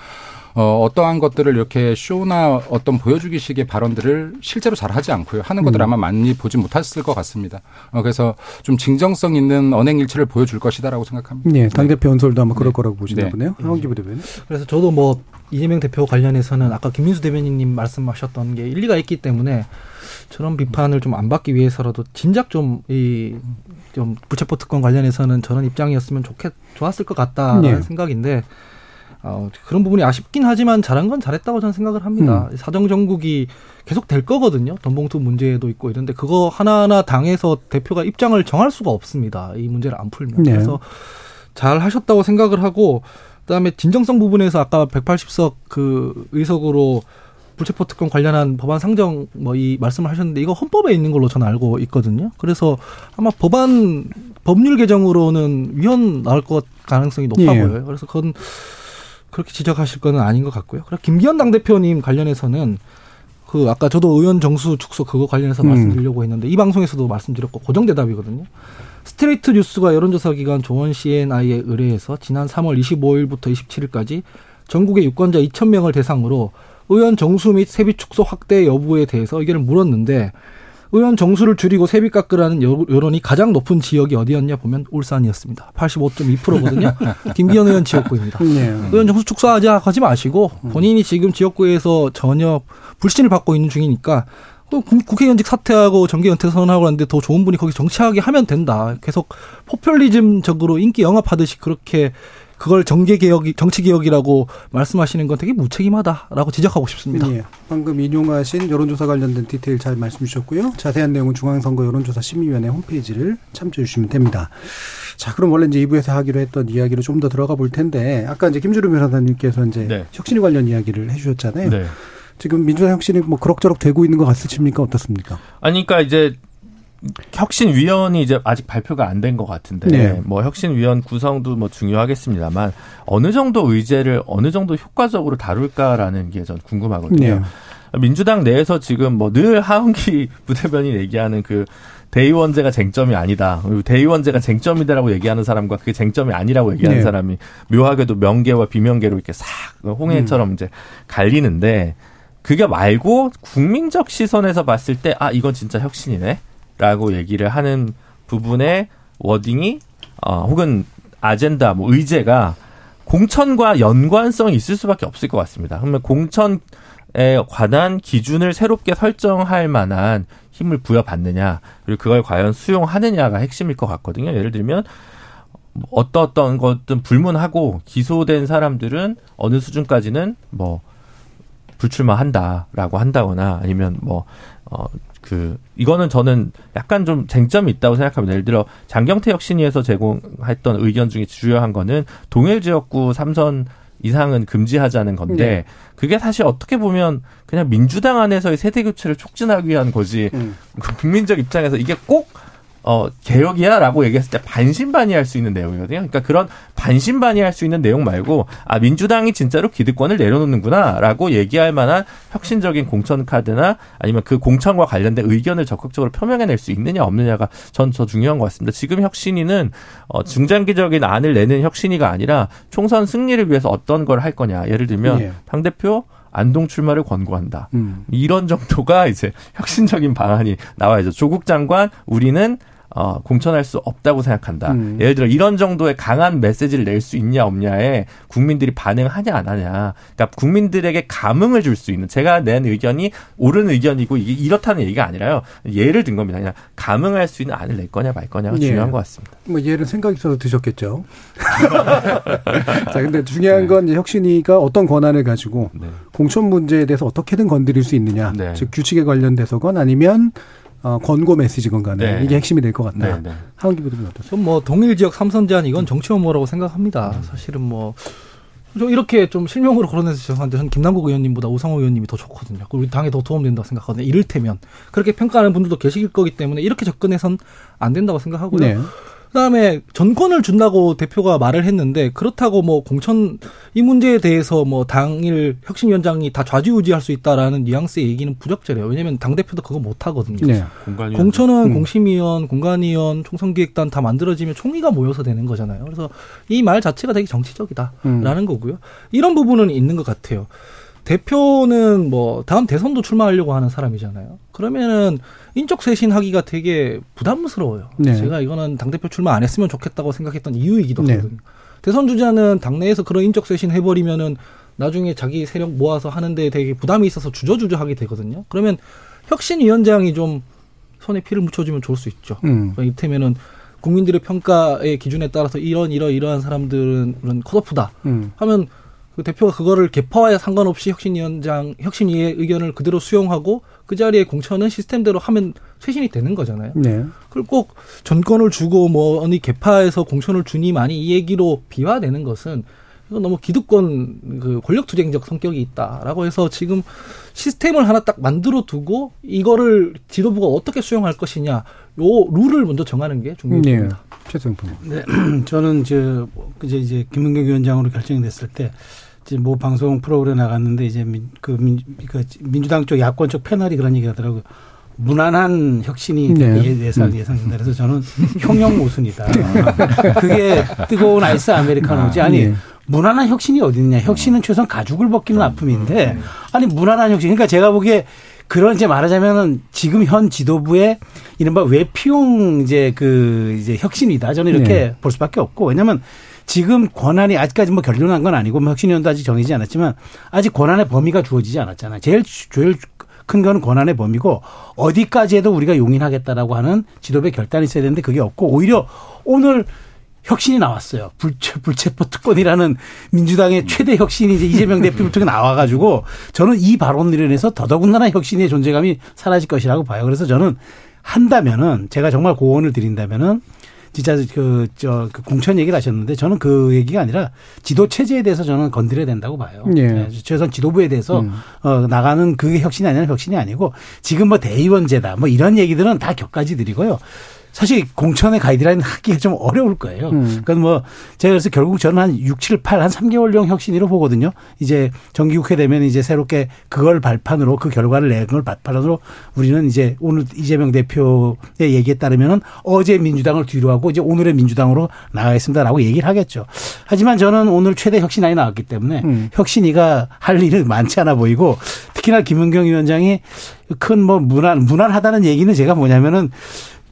D: 어, 어떠한 것들을 이렇게 쇼나 어떤 보여주기식의 발언들을 실제로 잘 하지 않고요. 하는 것들
B: 음.
D: 아마 많이 보지 못했을 것 같습니다. 어, 그래서 좀 진정성 있는 언행 일치를 보여줄 것이다라고 생각합니다.
B: 예, 당대표 연설도 아마 그럴
D: 네.
B: 거라고 보시나
D: 네.
B: 보네요. 황기부 대표님.
E: 그래서 저도 뭐 이재명 대표 관련해서는 아까 김민수 대변인님 말씀하셨던 게 일리가 있기 때문에 저런 비판을 좀 안 받기 위해서라도 진작 좀 이 좀 부채포 특권 관련해서는 저런 입장이었으면 좋겠 좋았을 것 같다라는
B: 네.
E: 생각인데 어, 그런 부분이 아쉽긴 하지만 잘한 건 잘했다고 저는 생각을 합니다. 사정 정국이 계속 될 거거든요. 돈봉투 문제도 있고 이런데 그거 하나하나 당에서 대표가 입장을 정할 수가 없습니다. 이 문제를 안 풀면
B: 네.
E: 그래서 잘 하셨다고 생각을 하고 그다음에 진정성 부분에서 아까 180석 그 의석으로 불체포 특권 관련한 법안 상정 뭐 이 말씀을 하셨는데 이거 헌법에 있는 걸로 저는 알고 있거든요. 그래서 아마 법안 법률 개정으로는 위헌 나올 것 가능성이 높아
B: 예.
E: 보여요. 그래서 그건 그렇게 지적하실 거는 아닌 것 같고요. 그리고 김기현 당대표님 관련해서는 그 아까 저도 의원 정수 축소 그거 관련해서
B: 음.
E: 말씀드리려고 했는데 이 방송에서도 말씀드렸고 고정 대답이거든요. 스트레이트 뉴스가 여론조사 기관 조원 CNI에 의뢰해서 지난 3월 25일부터 27일까지 전국의 유권자 2,000명을 대상으로 의원 정수 및 세비 축소 확대 여부에 대해서 의견을 물었는데 의원 정수를 줄이고 세비 깎으라는 여- 여론이 가장 높은 지역이 어디였냐 보면 울산이었습니다. 85.2%거든요. 김기현 의원 지역구입니다.
B: 네.
E: 의원 정수 축소하자 하지 마시고 본인이 지금 지역구에서 전혀 불신을 받고 있는 중이니까 그 국- 국회의원직 사퇴하고 정계 은퇴 선언하고 하는데 더 좋은 분이 거기 정치하게 하면 된다. 계속 포퓰리즘적으로 인기 영합하듯이 그렇게 그걸 정계 개혁, 정치 개혁이라고 말씀하시는 건 되게 무책임하다라고 지적하고 싶습니다.
B: 예. 방금 인용하신 여론조사 관련된 디테일 잘 말씀 주셨고요. 자세한 내용은 중앙선거 여론조사 심의위원회 홈페이지를 참조해 주시면 됩니다. 자, 그럼 원래 이제 2부에서 하기로 했던 이야기로 좀 더 들어가 볼 텐데, 아까 이제 김주름 변호사님께서 이제
G: 네.
B: 혁신위 관련 이야기를 해 주셨잖아요.
G: 네.
B: 지금 민주당 혁신이 뭐 그럭저럭 되고 있는 것 같으십니까? 어떻습니까?
G: 아니, 그러니까 이제 혁신위원이 이제 아직 발표가 안 된 것 같은데,
B: 네.
G: 뭐 혁신위원 구성도 뭐 중요하겠습니다만, 어느 정도 의제를 어느 정도 효과적으로 다룰까라는 게 전 궁금하거든요.
B: 네.
G: 민주당 내에서 지금 뭐 늘 하은기 부대변이 얘기하는 그 대의원제가 쟁점이 아니다. 그리고 대의원제가 쟁점이다라고 얘기하는 사람과 그게 쟁점이 아니라고 얘기하는
B: 네.
G: 사람이 묘하게도 명계와 비명계로 이렇게 싹 홍해처럼
B: 음.
G: 이제 갈리는데 그게 말고 국민적 시선에서 봤을 때 아 이건 진짜 혁신이네 라고 얘기를 하는 부분의 워딩이 어 혹은 아젠다 뭐 의제가 공천과 연관성이 있을 수밖에 없을 것 같습니다. 그러면 공천에 관한 기준을 새롭게 설정할 만한 힘을 부여받느냐 그리고 그걸 과연 수용하느냐가 핵심일 것 같거든요. 예를 들면 어떤 어떤 것든 불문하고 기소된 사람들은 어느 수준까지는 뭐 불출마한다라고 한다거나 아니면 뭐 어 그 이거는 저는 약간 좀 쟁점이 있다고 생각합니다. 예를 들어 장경태 혁신위에서 제공했던 의견 중에 주요한 거는 동일 지역구 삼선 이상은 금지하자는 건데
B: 네.
G: 그게 사실 어떻게 보면 그냥 민주당 안에서의 세대 교체를 촉진하기 위한 거지
B: 음.
G: 그 국민적 입장에서 이게 꼭 어, 개혁이야 라고 얘기했을 때 반신반의할 수 있는 내용이거든요. 그러니까 그런 반신반의할 수 있는 내용 말고 아 민주당이 진짜로 기득권을 내려놓는구나 라고 얘기할 만한 혁신적인 공천 카드나 아니면 그 공천과 관련된 의견을 적극적으로 표명해낼 수 있느냐 없느냐가 전더 중요한 것 같습니다. 지금 혁신위는 어, 중장기적인 안을 내는 혁신위가 아니라 총선 승리를 위해서 어떤 걸 할 거냐. 예를 들면
B: 예.
G: 당 대표 안동 출마를 권고한다.
B: 음.
G: 이런 정도가 이제 혁신적인 방안이 나와야죠. 조국 장관 우리는 어, 공천할 수 없다고 생각한다.
B: 음.
G: 예를 들어 이런 정도의 강한 메시지를 낼 수 있냐 없냐에 국민들이 반응하냐 안 하냐. 그러니까 국민들에게 감흥을 줄 수 있는 제가 낸 의견이 옳은 의견이고 이게 이렇다는 얘기가 아니라요. 예를 든 겁니다. 그냥 감흥할 수 있는 안을 낼 거냐 말 거냐가
B: 예.
G: 중요한 것 같습니다.
B: 뭐 얘는 생각 있어서 드셨겠죠. 자, 근데 중요한 건 이제 혁신위가 어떤 권한을 가지고
G: 네.
B: 공천 문제에 대해서 어떻게든 건드릴 수 있느냐.
G: 네.
B: 즉 규칙에 관련돼서건 아니면 어, 권고 메시지건 간에
G: 네.
B: 이게 핵심이 될 것 같다.
G: 네, 네.
B: 하은 기 부대변인 어떠세요?
E: 전뭐 동일 지역 삼선 제한 이건 정치 혐오라고 생각합니다. 사실은 뭐. 저 이렇게 좀 실명으로 거론해서 죄송한데 저는 김남국 의원님보다 우상호 의원님이 더 좋거든요. 그리고 우리 당에 더 도움된다고 생각하거든요. 이를테면 그렇게 평가하는 분들도 계실 거기 때문에 이렇게 접근해선 안 된다고 생각하고요.
B: 네.
E: 그다음에 전권을 준다고 대표가 말을 했는데 그렇다고 뭐 공천 이 문제에 대해서 뭐 당일 혁신위원장이 다 좌지우지할 수 있다라는 뉘앙스의 얘기는 부적절해요. 왜냐하면 당 대표도 그거 못 하거든요.
B: 네.
E: 공천은
B: 음.
E: 공심위원, 공관위원, 총선기획단 다 만들어지면 총리가 모여서 되는 거잖아요. 그래서 이 말 자체가 되게 정치적이다라는
B: 음.
E: 거고요. 이런 부분은 있는 것 같아요. 대표는 뭐 다음 대선도 출마하려고 하는 사람이잖아요. 그러면은 인적 쇄신하기가 되게 부담스러워요.
B: 네.
E: 제가 이거는 당 대표 출마 안 했으면 좋겠다고 생각했던 이유이기도
B: 네.
E: 하거든요. 대선 주자는 당내에서 그런 인적 쇄신 해버리면은 나중에 자기 세력 모아서 하는데 되게 부담이 있어서 주저주저하게 되거든요. 그러면 혁신위원장이 좀 손에 피를 묻혀주면 좋을 수 있죠.
B: 음.
E: 그러니까 이를테면은 국민들의 평가의 기준에 따라서 이런 이러 이러한 사람들은 컷오프다
B: 음.
E: 하면 그 대표가 그거를 개파와야 상관없이 혁신위원장 혁신위의 의견을 그대로 수용하고 그 자리에 공천은 시스템대로 하면 쇄신이 되는 거잖아요.
B: 네.
E: 그걸 꼭 전권을 주고 뭐 어느 개파에서 공천을 주니 많이 이 얘기로 비화되는 것은 이건 너무 기득권 그 권력투쟁적 성격이 있다라고 해서 지금 시스템을 하나 딱 만들어 두고 이거를 지도부가 어떻게 수용할 것이냐 요 룰을 먼저 정하는 게
B: 네.
E: 중요합니다.
B: 최승품.
F: 네, 저는 저 이제 이제 김은경 위원장으로 결정이 됐을 때 이제 뭐 방송 프로그램 나갔는데 이제 민, 그, 민, 그 민주당 쪽 야권 쪽 패널이 그런 얘기 하더라고요. 무난한 혁신이
B: 네.
F: 예상 예상된다. 그래서 저는 형용 모순이다. 그게 뜨거운 아이스 아메리카노지 아니
B: 네.
F: 무난한 혁신이 어디 있냐? 혁신은 최소한 가죽을 벗기는 아픔인데 아니 무난한 혁신. 그러니까 제가 보기에 그런 이제 말하자면은 지금 현 지도부의 이른바 외피용 이제 그 이제 혁신이다. 저는 이렇게
B: 네.
F: 볼 수밖에 없고 왜냐면 지금 권한이 아직까지 뭐 결론난 건 아니고 뭐 혁신위원도 아직 정해지지 않았지만 아직 권한의 범위가 주어지지 않았잖아요. 제일 제일 큰 거는 권한의 범위고 어디까지 해도 우리가 용인하겠다라고 하는 지도부의 결단이 있어야 되는데 그게 없고 오히려 오늘 혁신이 나왔어요. 불체, 불체포 특권이라는 민주당의 최대 혁신이 이제 이재명 대표부터 나와가지고 저는 이 발언으로 인해서 더더군다나 혁신의 존재감이 사라질 것이라고 봐요. 그래서 저는 한다면은 제가 정말 고언을 드린다면은 진짜 그, 저, 그 공천 얘기를 하셨는데 저는 그 얘기가 아니라 지도 체제에 대해서 저는 건드려야 된다고 봐요.
B: 예.
F: 네, 최소한 지도부에 대해서
B: 음.
F: 어, 나가는 그게 혁신이 아니라 혁신이 아니고 지금 뭐 대의원제다 뭐 이런 얘기들은 다 격가지들이고요. 사실 공천의 가이드라인 하기가 좀 어려울 거예요.
B: 음.
F: 그러니까 뭐 제가 그래서 결국 저는 한 6, 7, 8, 한 3개월용 혁신이로 보거든요. 이제 정기국회 되면 이제 새롭게 그걸 발판으로 그 결과를 낸걸 발판으로 우리는 이제 오늘 이재명 대표의 얘기에 따르면은 어제 민주당을 뒤로 하고 이제 오늘의 민주당으로 나가겠습니다라고 얘기를 하겠죠. 하지만 저는 오늘 최대 혁신안이 나왔기 때문에
B: 음.
F: 혁신이가 할 일은 많지 않아 보이고 특히나 김은경 위원장이 큰 뭐 무난 무난하다는 얘기는 제가 뭐냐면은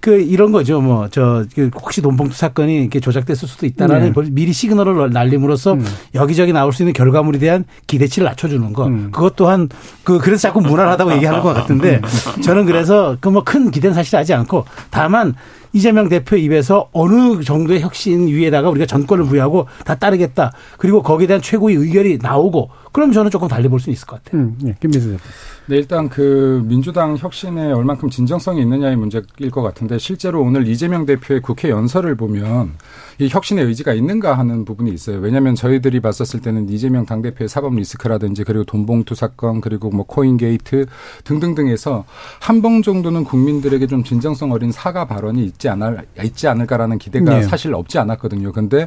F: 그 이런 거죠. 뭐 저 혹시 돈봉투 사건이 이렇게 조작됐을 수도 있다라는
B: 네.
F: 미리 시그널을 날림으로써
B: 음.
F: 여기저기 나올 수 있는 결과물에 대한 기대치를 낮춰주는 거.
B: 음.
F: 그것 또한 그 그래서 자꾸 무난하다고 얘기하는 것 같은데 저는 그래서 그 뭐 큰 기대는 사실 하지 않고 다만 이재명 대표 입에서 어느 정도의 혁신 위에다가 우리가 전권을 부여하고 다 따르겠다. 그리고 거기에 대한 최고의 의결이 나오고 그럼 저는 조금 달리 볼 수 있을 것 같아요.
B: 음, 예, 김민수 대표.
D: 네, 일단 그 민주당 혁신에 얼만큼 진정성이 있느냐의 문제일 것 같은데 실제로 오늘 이재명 대표의 국회 연설을 보면 이 혁신의 의지가 있는가 하는 부분이 있어요. 왜냐하면 저희들이 봤었을 때는 이재명 당대표의 사법 리스크라든지 그리고 돈봉투 사건 그리고 뭐 코인 게이트 등등등에서 한 번 정도는 국민들에게 좀 진정성 어린 사과 발언이 있지 않을 있지 않을까라는 기대가
B: 네.
D: 사실 없지 않았거든요. 근데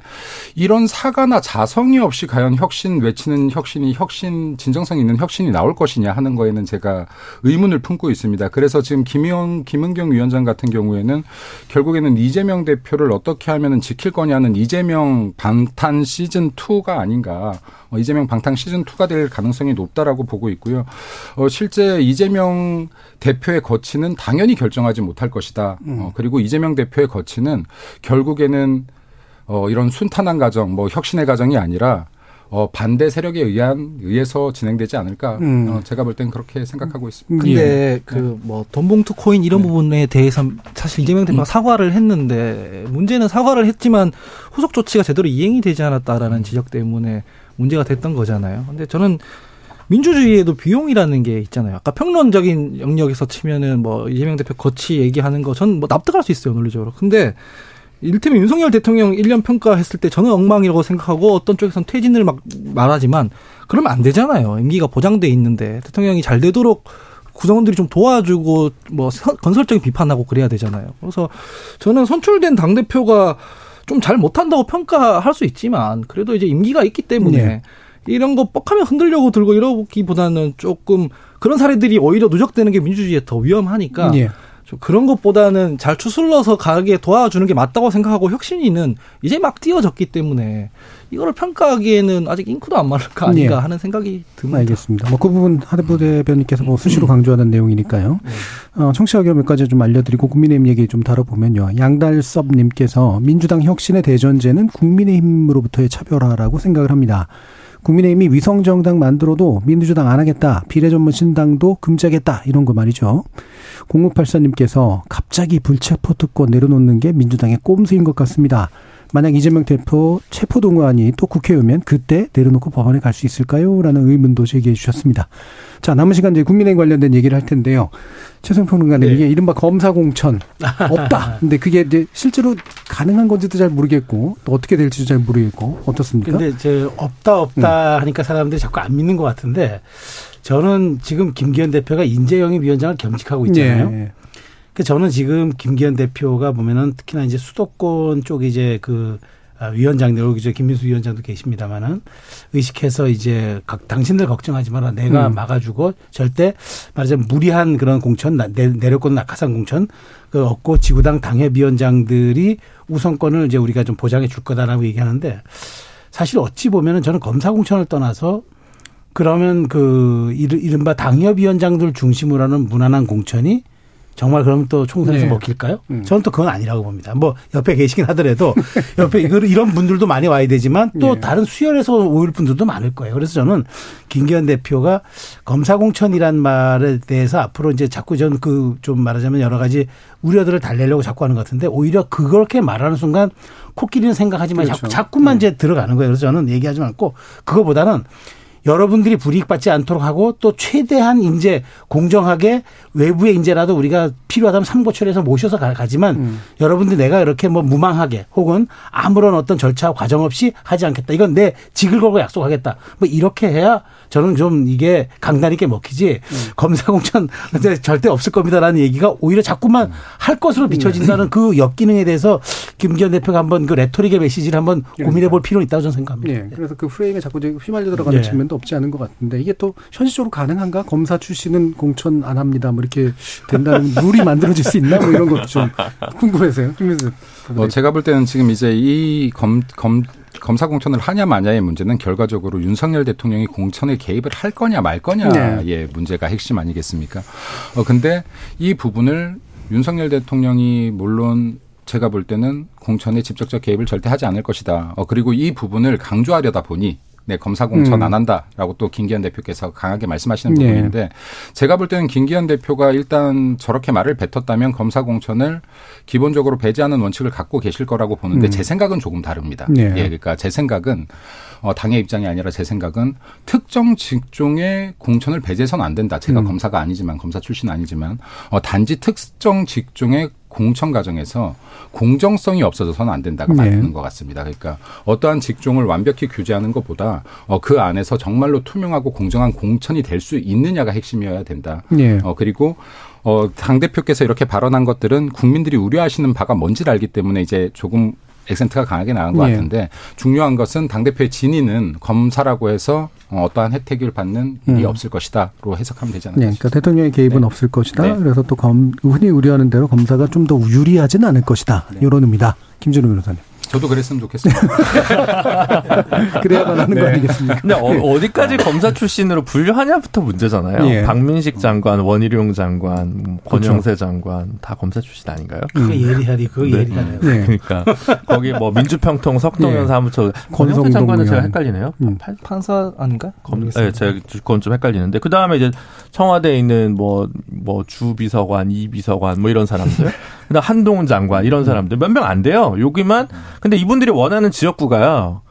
D: 이런 사과나 자성이 없이 과연 혁신 외치는 혁신이 혁신 진정성 있는 혁신이 나올 것이냐 하는 거에는 제가 의문을 품고 있습니다. 그래서 지금 김영 김은경 위원장 같은 경우에는 결국에는 이재명 대표를 어떻게 하면은 지킬 거냐는 이재명 방탄 시즌 2가 아닌가. 어, 이재명 방탄 시즌 2가 될 가능성이 높다라고 보고 있고요. 어, 실제 이재명 대표의 거치는 당연히 결정하지 못할 것이다. 어, 그리고 이재명 대표의 거치는 결국에는 어, 이런 순탄한 과정, 뭐 혁신의 과정이 아니라 어, 반대 세력에 의한 의해서 진행되지 않을까.
B: 음.
D: 어, 제가 볼 땐 그렇게 생각하고 있습니다.
E: 근데
B: 예.
E: 그뭐 돈봉투 코인 이런 부분에 대해서 사실 이재명 대표가 사과를 했는데 문제는 사과를 했지만 후속 조치가 제대로 이행이 되지 않았다라는 지적 때문에 문제가 됐던 거잖아요. 근데 저는 민주주의에도 비용이라는 게 있잖아요. 아까 평론적인 영역에서 치면은 뭐 이재명 대표 거치 얘기하는 거 전 뭐 납득할 수 있어요, 논리적으로. 근데 이를테면 윤석열 대통령 1년 평가했을 때 저는 엉망이라고 생각하고 어떤 쪽에서는 퇴진을 막 말하지만 그러면 안 되잖아요. 임기가 보장돼 있는데 대통령이 잘 되도록 구성원들이 좀 도와주고 뭐 서- 건설적인 비판하고 그래야 되잖아요. 그래서 저는 선출된 당 대표가 좀 잘 못한다고 평가할 수 있지만 그래도 이제 임기가 있기 때문에
B: 네.
E: 이런 거 뻑하면 흔들려고 들고 이러기보다는 조금 그런 사례들이 오히려 누적되는 게 민주주의에 더 위험하니까
B: 예.
E: 좀 그런 것보다는 잘 추슬러서 가게 도와주는 게 맞다고 생각하고 혁신이는 이제 막 띄어졌기 때문에 이거를 평가하기에는 아직 잉크도 안 마른 거 아닌가
B: 예.
E: 하는 생각이 듭니다.
B: 알겠습니다. 뭐 그 부분 하대부 대변인께서 뭐 수시로 강조하는 내용이니까요.
E: 네.
B: 어, 청취자 의견 몇 가지 좀 알려드리고 국민의힘 얘기 좀 다뤄보면요. 양달섭님께서 민주당 혁신의 대전제는 국민의힘으로부터의 차별화라고 생각을 합니다. 국민의힘이 위성정당 만들어도 민주당 안 하겠다. 비례전문 신당도 금지하겠다. 이런 거 말이죠. 0684님께서 갑자기 불체포 특권 내려놓는 게 민주당의 꼼수인 것 같습니다. 만약 이재명 대표 체포동의안이 또 국회에 오면 그때 내려놓고 법원에 갈 수 있을까요? 라는 의문도 제기해 주셨습니다. 자, 남은 시간 이제 국민의힘 관련된 얘기를 할 텐데요. 최성 평론가님,
F: 네.
B: 이게 이른바 검사 공천 없다. 근데 그게 이제 실제로 가능한 건지도 잘 모르겠고, 또 어떻게 될지도 잘 모르겠고, 어떻습니까?
F: 근데 저 없다 없다 하니까 사람들이 자꾸 안 믿는 것 같은데 저는 지금 김기현 대표가 인재영입 위원장을 겸직하고 있잖아요.
B: 예.
F: 그 저는 지금 김기현 대표가 보면은 특히나 이제 수도권 쪽 이제 그 아, 위원장들 여기 저 김민수 위원장도 계십니다만은 의식해서 이제 각 당신들 걱정하지 마라 내가
B: 음.
F: 막아주고 절대 말하자면 무리한 그런 공천 나- 내- 내려권 낙하산 공천 그 없고 지구당 당협위원장들이 우선권을 이제 우리가 좀 보장해 줄 거다라고 얘기하는데 사실 어찌 보면은 저는 검사 공천을 떠나서 그러면 그 이른바 당협위원장들 중심으로 하는 무난한 공천이 정말 그러면 또 총선에서
B: 네.
F: 먹힐까요?
B: 음.
F: 저는 또 그건 아니라고 봅니다. 뭐 옆에 계시긴 하더라도 옆에 이런 분들도 많이 와야 되지만 또
B: 예.
F: 다른 수혈에서 오일 분들도 많을 거예요. 그래서 저는 김기현 대표가 검사 공천이란 말에 대해서 앞으로 이제 자꾸 전그좀 말하자면 여러 가지 우려들을 달래려고 자꾸 하는 것 같은데 오히려 그렇게 말하는 순간 코끼리는 생각하지만
B: 그렇죠.
F: 자꾸 자꾸만 이제 들어가는 거예요. 그래서 저는 얘기하지 않고 그거보다는 여러분들이 불이익받지 않도록 하고 또 최대한 이제 공정하게 외부의 인재라도 우리가 필요하다면 삼고철에서 모셔서 가- 가지만
B: 음.
F: 여러분들 내가 이렇게 뭐 무망하게 혹은 아무런 어떤 절차 과정 없이 하지 않겠다. 이건 내 직을 걸고 약속하겠다. 뭐 이렇게 해야 저는 좀 이게 강단 있게 먹히지 검사 공천 절대 없을 겁니다라는 얘기가 오히려 자꾸만 할 것으로 비춰진다는 그 역기능에 대해서 김기현 대표가 한번 그 레토릭의 메시지를 한번 고민해 볼 필요는 있다고 저는 생각합니다.
B: 예, 그래서 그 프레임에 자꾸 휘말려 들어가는
F: 예.
B: 측면도 없지 않은 것 같은데 이게 또 현실적으로 가능한가? 검사 출신은 공천 안 합니다. 뭐 이렇게 된다는 룰이 만들어질 수 있나? 뭐 이런 것도 좀 궁금해서요. 김민수.
D: 어, 제가 볼 때는 지금 이제 이 검, 검, 검사 공천을 하냐 마냐의 문제는 결과적으로 윤석열 대통령이 공천에 개입을 할 거냐 말 거냐의
B: 네.
D: 문제가 핵심 아니겠습니까? 어, 근데 이 부분을 윤석열 대통령이 물론 제가 볼 때는 공천에 직접적 개입을 절대 하지 않을 것이다. 어, 그리고 이 부분을 강조하려다 보니 네, 검사 공천
B: 음.
D: 안 한다라고 또 김기현 대표께서 강하게 말씀하시는
B: 네.
D: 부분인데 제가 볼 때는 김기현 대표가 일단 저렇게 말을 뱉었다면 검사 공천을 기본적으로 배제하는 원칙을 갖고 계실 거라고 보는데
B: 음.
D: 제 생각은 조금 다릅니다.
B: 네.
D: 예, 그러니까 제 생각은 어, 당의 입장이 아니라 제 생각은 특정 직종의 공천을 배제해서는 안 된다. 제가
B: 음.
D: 검사가 아니지만 검사 출신 아니지만 어, 단지 특정 직종의 공천 과정에서 공정성이 없어져서는 안 된다가
B: 네.
D: 맞는 것 같습니다. 그러니까 어떠한 직종을 완벽히 규제하는 것보다 어, 그 안에서 정말로 투명하고 공정한 공천이 될 수 있느냐가 핵심이어야 된다.
B: 예.
D: 어, 그리고 어, 당대표께서 이렇게 발언한 것들은 국민들이 우려하시는 바가 뭔지를 알기 때문에 이제 조금 액센트가 강하게 나간 것
B: 예.
D: 같은데 중요한 것은 당 대표의 진위는 검사라고 해서 어, 어떠한 혜택을 받는 일이
B: 음.
D: 없을 것이다로 해석하면 되지
B: 네, 그러니까 대통령의 개입은
D: 네.
B: 없을 것이다.
D: 네.
B: 그래서 또 검, 흔히 우려하는 대로 검사가 좀 더 유리하지는 않을 것이다.
D: 네.
B: 이런 의미다. 김준호 변호사님.
D: 저도 그랬으면 좋겠습니다.
B: 그래야만 하는 거 아니겠습니까?
G: 근데 어, 디까지 검사 출신으로 분류하냐부터 문제잖아요.
B: 예.
G: 박민식 장관, 원희룡 장관, 뭐
B: 그렇죠.
G: 권영세 장관 다 검사 출신 아닌가요?
F: 그게 예리하리 그거
G: 네.
F: 예리하네요.
B: 네.
G: 그러니까 거기 뭐 민주평통 석동현
B: 예.
G: 사무처 권영세 장관은 제가. 헷갈리네요.
B: 음.
E: 판- 판사 아닌가?
G: 검. 네, 제가 그건 좀 헷갈리는데 그 다음에 이제 청와대에 있는 뭐 뭐 주 비서관, 이 비서관 뭐 이런 사람들, 그다음 한동훈 장관 이런 사람들 몇 명 안 돼요. 여기만 근데 이분들이 원하는 지역구가요.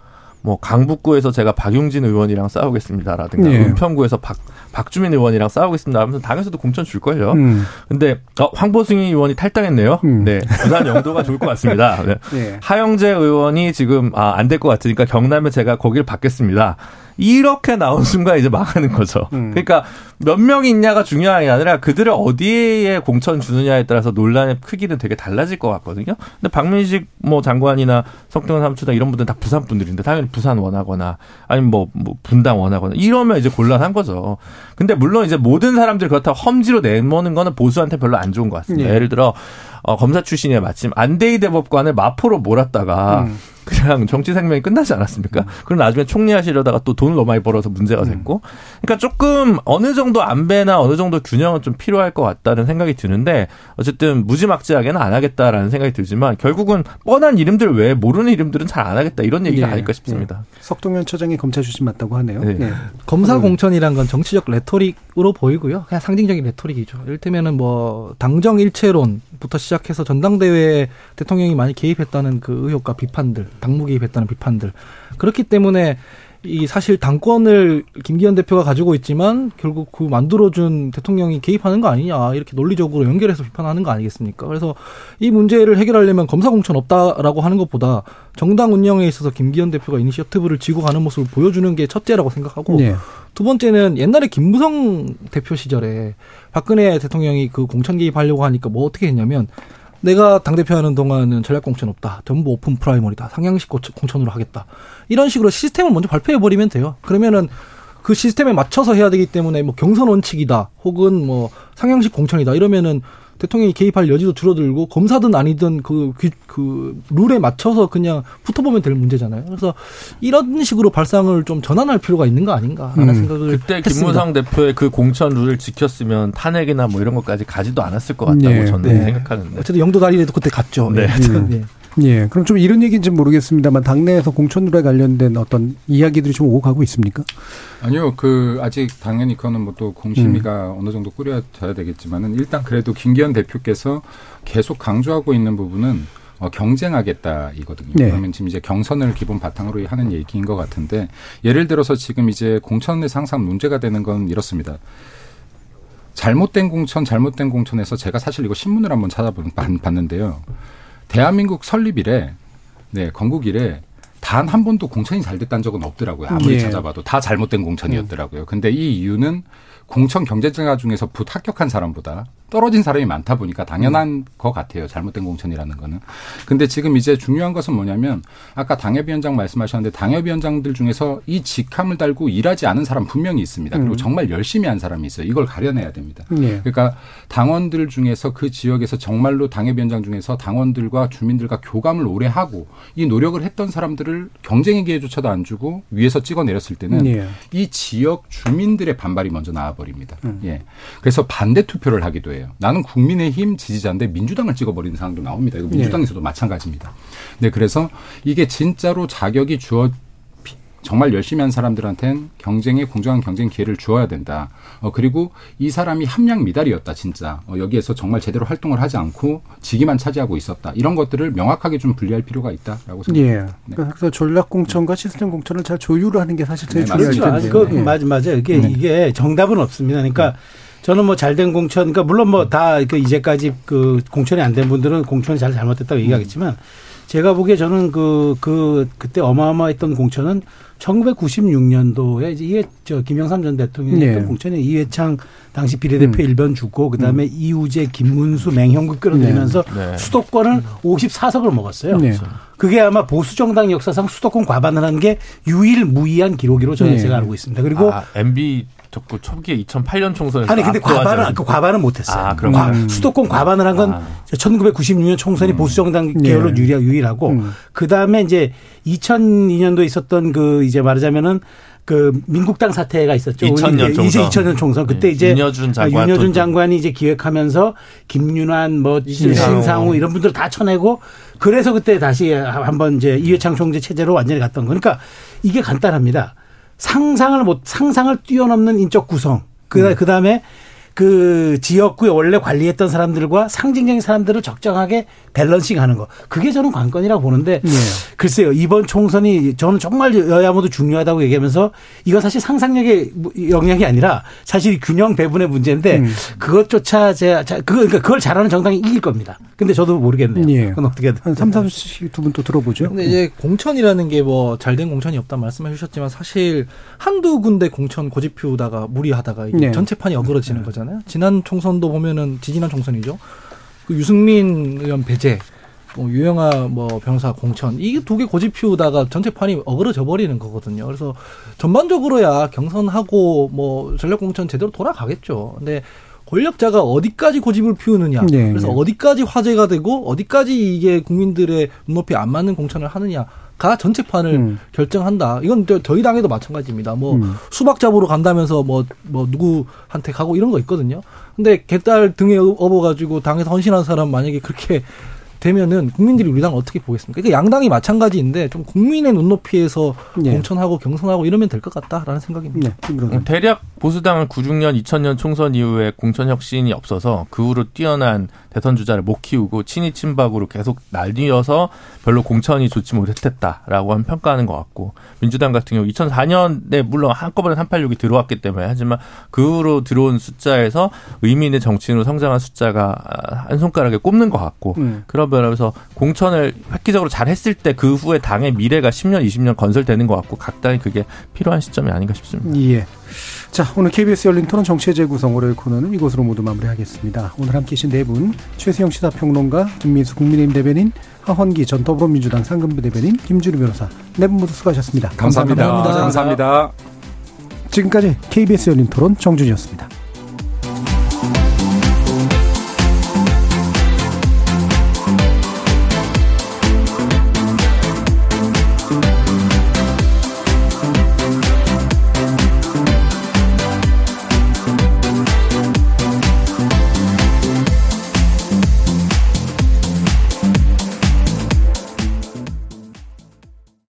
G: 뭐 강북구에서 제가 박용진 의원이랑 싸우겠습니다라든가
B: 예.
G: 은평구에서 박 박주민 의원이랑 싸우겠습니다 하면서 당에서도 공천 줄 걸요.
B: 음.
G: 근데 어, 황보승희 의원이 탈당했네요.
B: 음.
G: 네, 부산 영도가 좋을 것 같습니다. 네.
B: 예.
G: 하영재 의원이 지금 아, 안 될 것 같으니까 경남에 제가 거기를 받겠습니다. 이렇게 나온 순간 이제 망하는 거죠.
B: 음.
G: 그러니까 몇 명이 있냐가 중요한 게 아니라 그들을 어디에 공천 주느냐에 따라서 논란의 크기는 되게 달라질 것 같거든요. 근데 박민식 뭐 장관이나 석동현 사무처장 이런 분들은 다 부산 분들인데 당연히 부산 원하거나 아니면 뭐, 뭐 분당 원하거나 이러면 이제 곤란한 거죠. 근데 물론 이제 모든 사람들이 그렇다고 험지로 내모는 거는 보수한테 별로 안 좋은 것 같습니다.
B: 예.
G: 예를 들어 어, 검사 출신이에 마침 안대희 대법관을 마포로 몰았다가
B: 음.
G: 그냥 정치 생명이 끝나지 않았습니까? 그럼 나중에 총리하시려다가 또 돈을 너무 많이 벌어서 문제가 됐고, 그러니까 조금 어느 정도 안배나 어느 정도 균형은 좀 필요할 것 같다는 생각이 드는데 어쨌든 무지막지하게는 안 하겠다라는 생각이 들지만 결국은 뻔한 이름들 외에 모르는 이름들은 잘 안 하겠다 이런 얘기가
B: 예.
G: 아닐까 싶습니다.
B: 석동현 처장이 검찰 출신 맞다고 하네요.
G: 네.
B: 예.
E: 검사
B: 음.
E: 공천이란 건 정치적 레토릭으로 보이고요. 그냥 상징적인 레토릭이죠. 이를테면은 뭐 당정 일체론부터 시작해서 전당대회에 대통령이 많이 개입했다는 그 의혹과 비판들, 당무 개입했다는 비판들. 그렇기 때문에 이 사실 당권을 김기현 대표가 가지고 있지만 결국 그 만들어준 대통령이 개입하는 거 아니냐 이렇게 논리적으로 연결해서 비판하는 거 아니겠습니까? 그래서 이 문제를 해결하려면 검사 공천 없다라고 하는 것보다 정당 운영에 있어서 김기현 대표가 이니셔티브를 쥐고 가는 모습을 보여주는 게 첫째라고 생각하고
B: 예.
E: 두 번째는 옛날에 김무성 대표 시절에 박근혜 대통령이 그 공천 개입하려고 하니까 뭐 어떻게 했냐면 내가 당대표 하는 동안은 전략 공천 없다. 전부 오픈 프라이머리다. 상향식 공천으로 하겠다. 이런 식으로 시스템을 먼저 발표해 버리면 돼요. 그러면은 그 시스템에 맞춰서 해야 되기 때문에 뭐 경선 원칙이다. 혹은 뭐 상향식 공천이다. 이러면은 대통령이 개입할 여지도 줄어들고 검사든 아니든 그, 그, 그 룰에 맞춰서 그냥 붙어보면 될 문제잖아요. 그래서 이런 식으로 발상을 좀 전환할 필요가 있는 거 아닌가라는 음. 생각을
G: 그때 김무성 대표의 그 공천 룰을 지켰으면 탄핵이나 뭐 이런 것까지 가지도 않았을 것 같다고 네. 저는 네. 생각하는데.
E: 어쨌든 영도 다리에도 그때 갔죠.
B: 네. 음. 네. 예. 그럼 좀 이런 얘기인지 모르겠습니다만 당내에서 공천룰에 관련된 어떤 이야기들이 좀 오고 가고 있습니까?
D: 아니요. 그 아직 당연히 그거는 뭐 또 공심위가 음. 어느 정도 꾸려져야 되겠지만은 일단 그래도 김기현 대표께서 계속 강조하고 있는 부분은 어, 경쟁하겠다 이거든요. 네. 그러면 지금 이제 경선을 기본 바탕으로 하는 얘기인 것 같은데 예를 들어서 지금 이제 공천에서 항상 문제가 되는 건 이렇습니다. 잘못된 공천, 잘못된 공천에서 제가 사실 이거 신문을 한번 찾아봤는데요. 대한민국 설립 이래, 네, 건국 이래 단 한 번도 공천이 잘 됐다는 적은 없더라고요. 아무리 예. 찾아봐도 다 잘못된 공천이었더라고요. 근데 이 이유는 공천 경쟁자 중에서 부합격한 사람보다 떨어진 사람이 많다 보니까 당연한 음. 것 같아요. 잘못된 공천이라는 거는. 근데 지금 이제 중요한 것은 뭐냐면 아까 당협위원장 말씀하셨는데 당협위원장들 중에서 이 직함을 달고 일하지 않은 사람 분명히 있습니다. 그리고 음. 정말 열심히 한 사람이 있어요. 이걸 가려내야 됩니다. 네. 그러니까 당원들 중에서 그 지역에서 정말로 당협위원장 중에서 당원들과 주민들과 교감을 오래 하고 이 노력을 했던 사람들을 경쟁의 기회조차도 안 주고 위에서 찍어 내렸을 때는 네. 이 지역 주민들의 반발이 먼저 나와 버립니다. 음. 예. 그래서 반대 투표를 하기도 해요. 나는 국민의힘 지지자인데 민주당을 찍어버리는 상황도 나옵니다. 이거 민주당에서도 네. 마찬가지입니다. 네, 그래서 이게 진짜로 자격이 주어 정말 열심히 한 사람들한테는 경쟁에 공정한 경쟁 기회를 주어야 된다. 어, 그리고 이 사람이 함량 미달이었다, 진짜. 어, 여기에서 정말 제대로 활동을 하지 않고 직위만 차지하고 있었다. 이런 것들을 명확하게 좀 분리할 필요가 있다라고 생각합니다.
B: 예. 네. 그래서 전략 공천과 시스템 공천을 잘 조율을 하는 게 사실 제일 네, 중요할 텐데.
F: 그, 예. 맞, 맞아요. 이게, 네. 이게 정답은 없습니다. 그러니까 네. 저는 뭐 잘된 공천, 그러니까 물론 뭐 다 그 이제까지 그 공천이 안 된 분들은 공천이 잘 잘못됐다고 얘기하겠지만 제가 보기에 저는 그, 그, 그때 어마어마했던 공천은 1996년도에 이제 이해, 저, 김영삼 전 대통령이 했던 네. 공천에 이회창 당시 비례대표 음. 1번 주고 그 다음에 음. 이우재, 김문수, 맹형국 끌어들이면서 네. 네. 수도권을 54석을 먹었어요. 네. 그게 아마 보수정당 역사상 수도권 과반을 한 게 유일무이한 기록으로 저는 네. 제가 알고 있습니다. 그리고
G: 아, MB 적고 초기에 2008년 총선에서
F: 아니 근데 과반은 그 과반은 못했어요. 아, 과, 음. 수도권 과반을 한건 아. 1996년 총선이 음. 보수 정당 계열로 네. 유리 유일하고 음. 그 다음에 이제 2002년도에 있었던 그 이제 말하자면은 그 민국당 사태가 있었죠.
G: 2000년 총선.
F: 이제 2000년 총선. 그때 네. 이제 윤여준, 장관, 윤여준 장관이 이제 기획하면서 김윤환 뭐 신상우 이런 분들 다 쳐내고 그래서 그때 다시 한번 이제 이회창 총재 체제로 완전히 갔던 거니까 이게 간단합니다. 상상을 못 상상을 뛰어넘는 인적 구성. 그 음. 그다음에 그 지역구에 원래 관리했던 사람들과 상징적인 사람들을 적정하게 밸런싱 하는 거. 그게 저는 관건이라고 보는데 네. 글쎄요 이번 총선이 저는 정말 여야 모두 중요하다고 얘기하면서 이건 사실 상상력의 영역이 아니라 사실 균형 배분의 문제인데 음. 그것조차 제가 그거 그러니까 그걸 잘하는 정당이 이길 겁니다. 근데 저도 모르겠네요. 네. 그건 어떻게
B: 한 3, 4씩 두 분 또 들어보죠.
E: 근데 이제 공천이라는 게 뭐 잘된 공천이 없다 말씀해 주셨지만 사실 한두 군데 공천 고집 피우다가 무리하다가 이게 네. 전체 판이 어그러지는 네. 거잖아요. 지난 총선도 보면은 지지난 총선이죠. 그 유승민 의원 배제, 뭐 유영아 뭐 변호사 공천 이게 두 개 고집 피우다가 전체판이 어그러져 버리는 거거든요. 그래서 전반적으로야 경선하고 뭐 전략 공천 제대로 돌아가겠죠. 근데 권력자가 어디까지 고집을 피우느냐. 네, 그래서 네. 어디까지 화제가 되고 어디까지 이게 국민들의 눈높이 안 맞는 공천을 하느냐. 가 전체판을 음. 결정한다. 이건 저희 당에도 마찬가지입니다. 뭐 음. 수박 잡으러 간다면서 뭐뭐 뭐 누구한테 가고 이런 거 있거든요. 근데 개딸 등에 업어가지고 당에서 헌신한 사람 만약에 그렇게 되면은 국민들이 우리 당 어떻게 보겠습니까? 그러니까 양당이 마찬가지인데 좀 국민의 눈높이에서 네. 공천하고 경선하고 이러면 될 것 같다라는 생각입니다.
G: 네. 대략 보수당은 96년, 2000년 총선 이후에 공천 혁신이 없어서 그 후로 뛰어난 대선 주자를 못 키우고 친이 친박으로 계속 날뛰어서 별로 공천이 좋지 못했다라고 한 평가하는 것 같고 민주당 같은 경우 2004년에 물론 한꺼번에 386이 들어왔기 때문에 하지만 그 후로 들어온 숫자에서 의미 있는 정치인으로 성장한 숫자가 한 손가락에 꼽는 것 같고 음. 그런 변호사 공천을 획기적으로 잘 했을 때 그 후에 당의 미래가 10년, 20년 건설되는 것 같고 각 당이 그게 필요한 시점이 아닌가 싶습니다.
B: 예. 자, 오늘 KBS 열린 토론 정치의 재구성 월요일 코너는 이곳으로 모두 마무리하겠습니다. 오늘 함께 계신 네 분, 최수영 시사평론가, 김민수 국민의힘 대변인, 하헌기 전 더불어민주당 상근부 대변인, 김주루 변호사, 네 분 모두 수고하셨습니다.
D: 감사합니다.
B: 감사합니다.
D: 감사합니다.
B: 지금까지 KBS 열린 토론 정준이었습니다.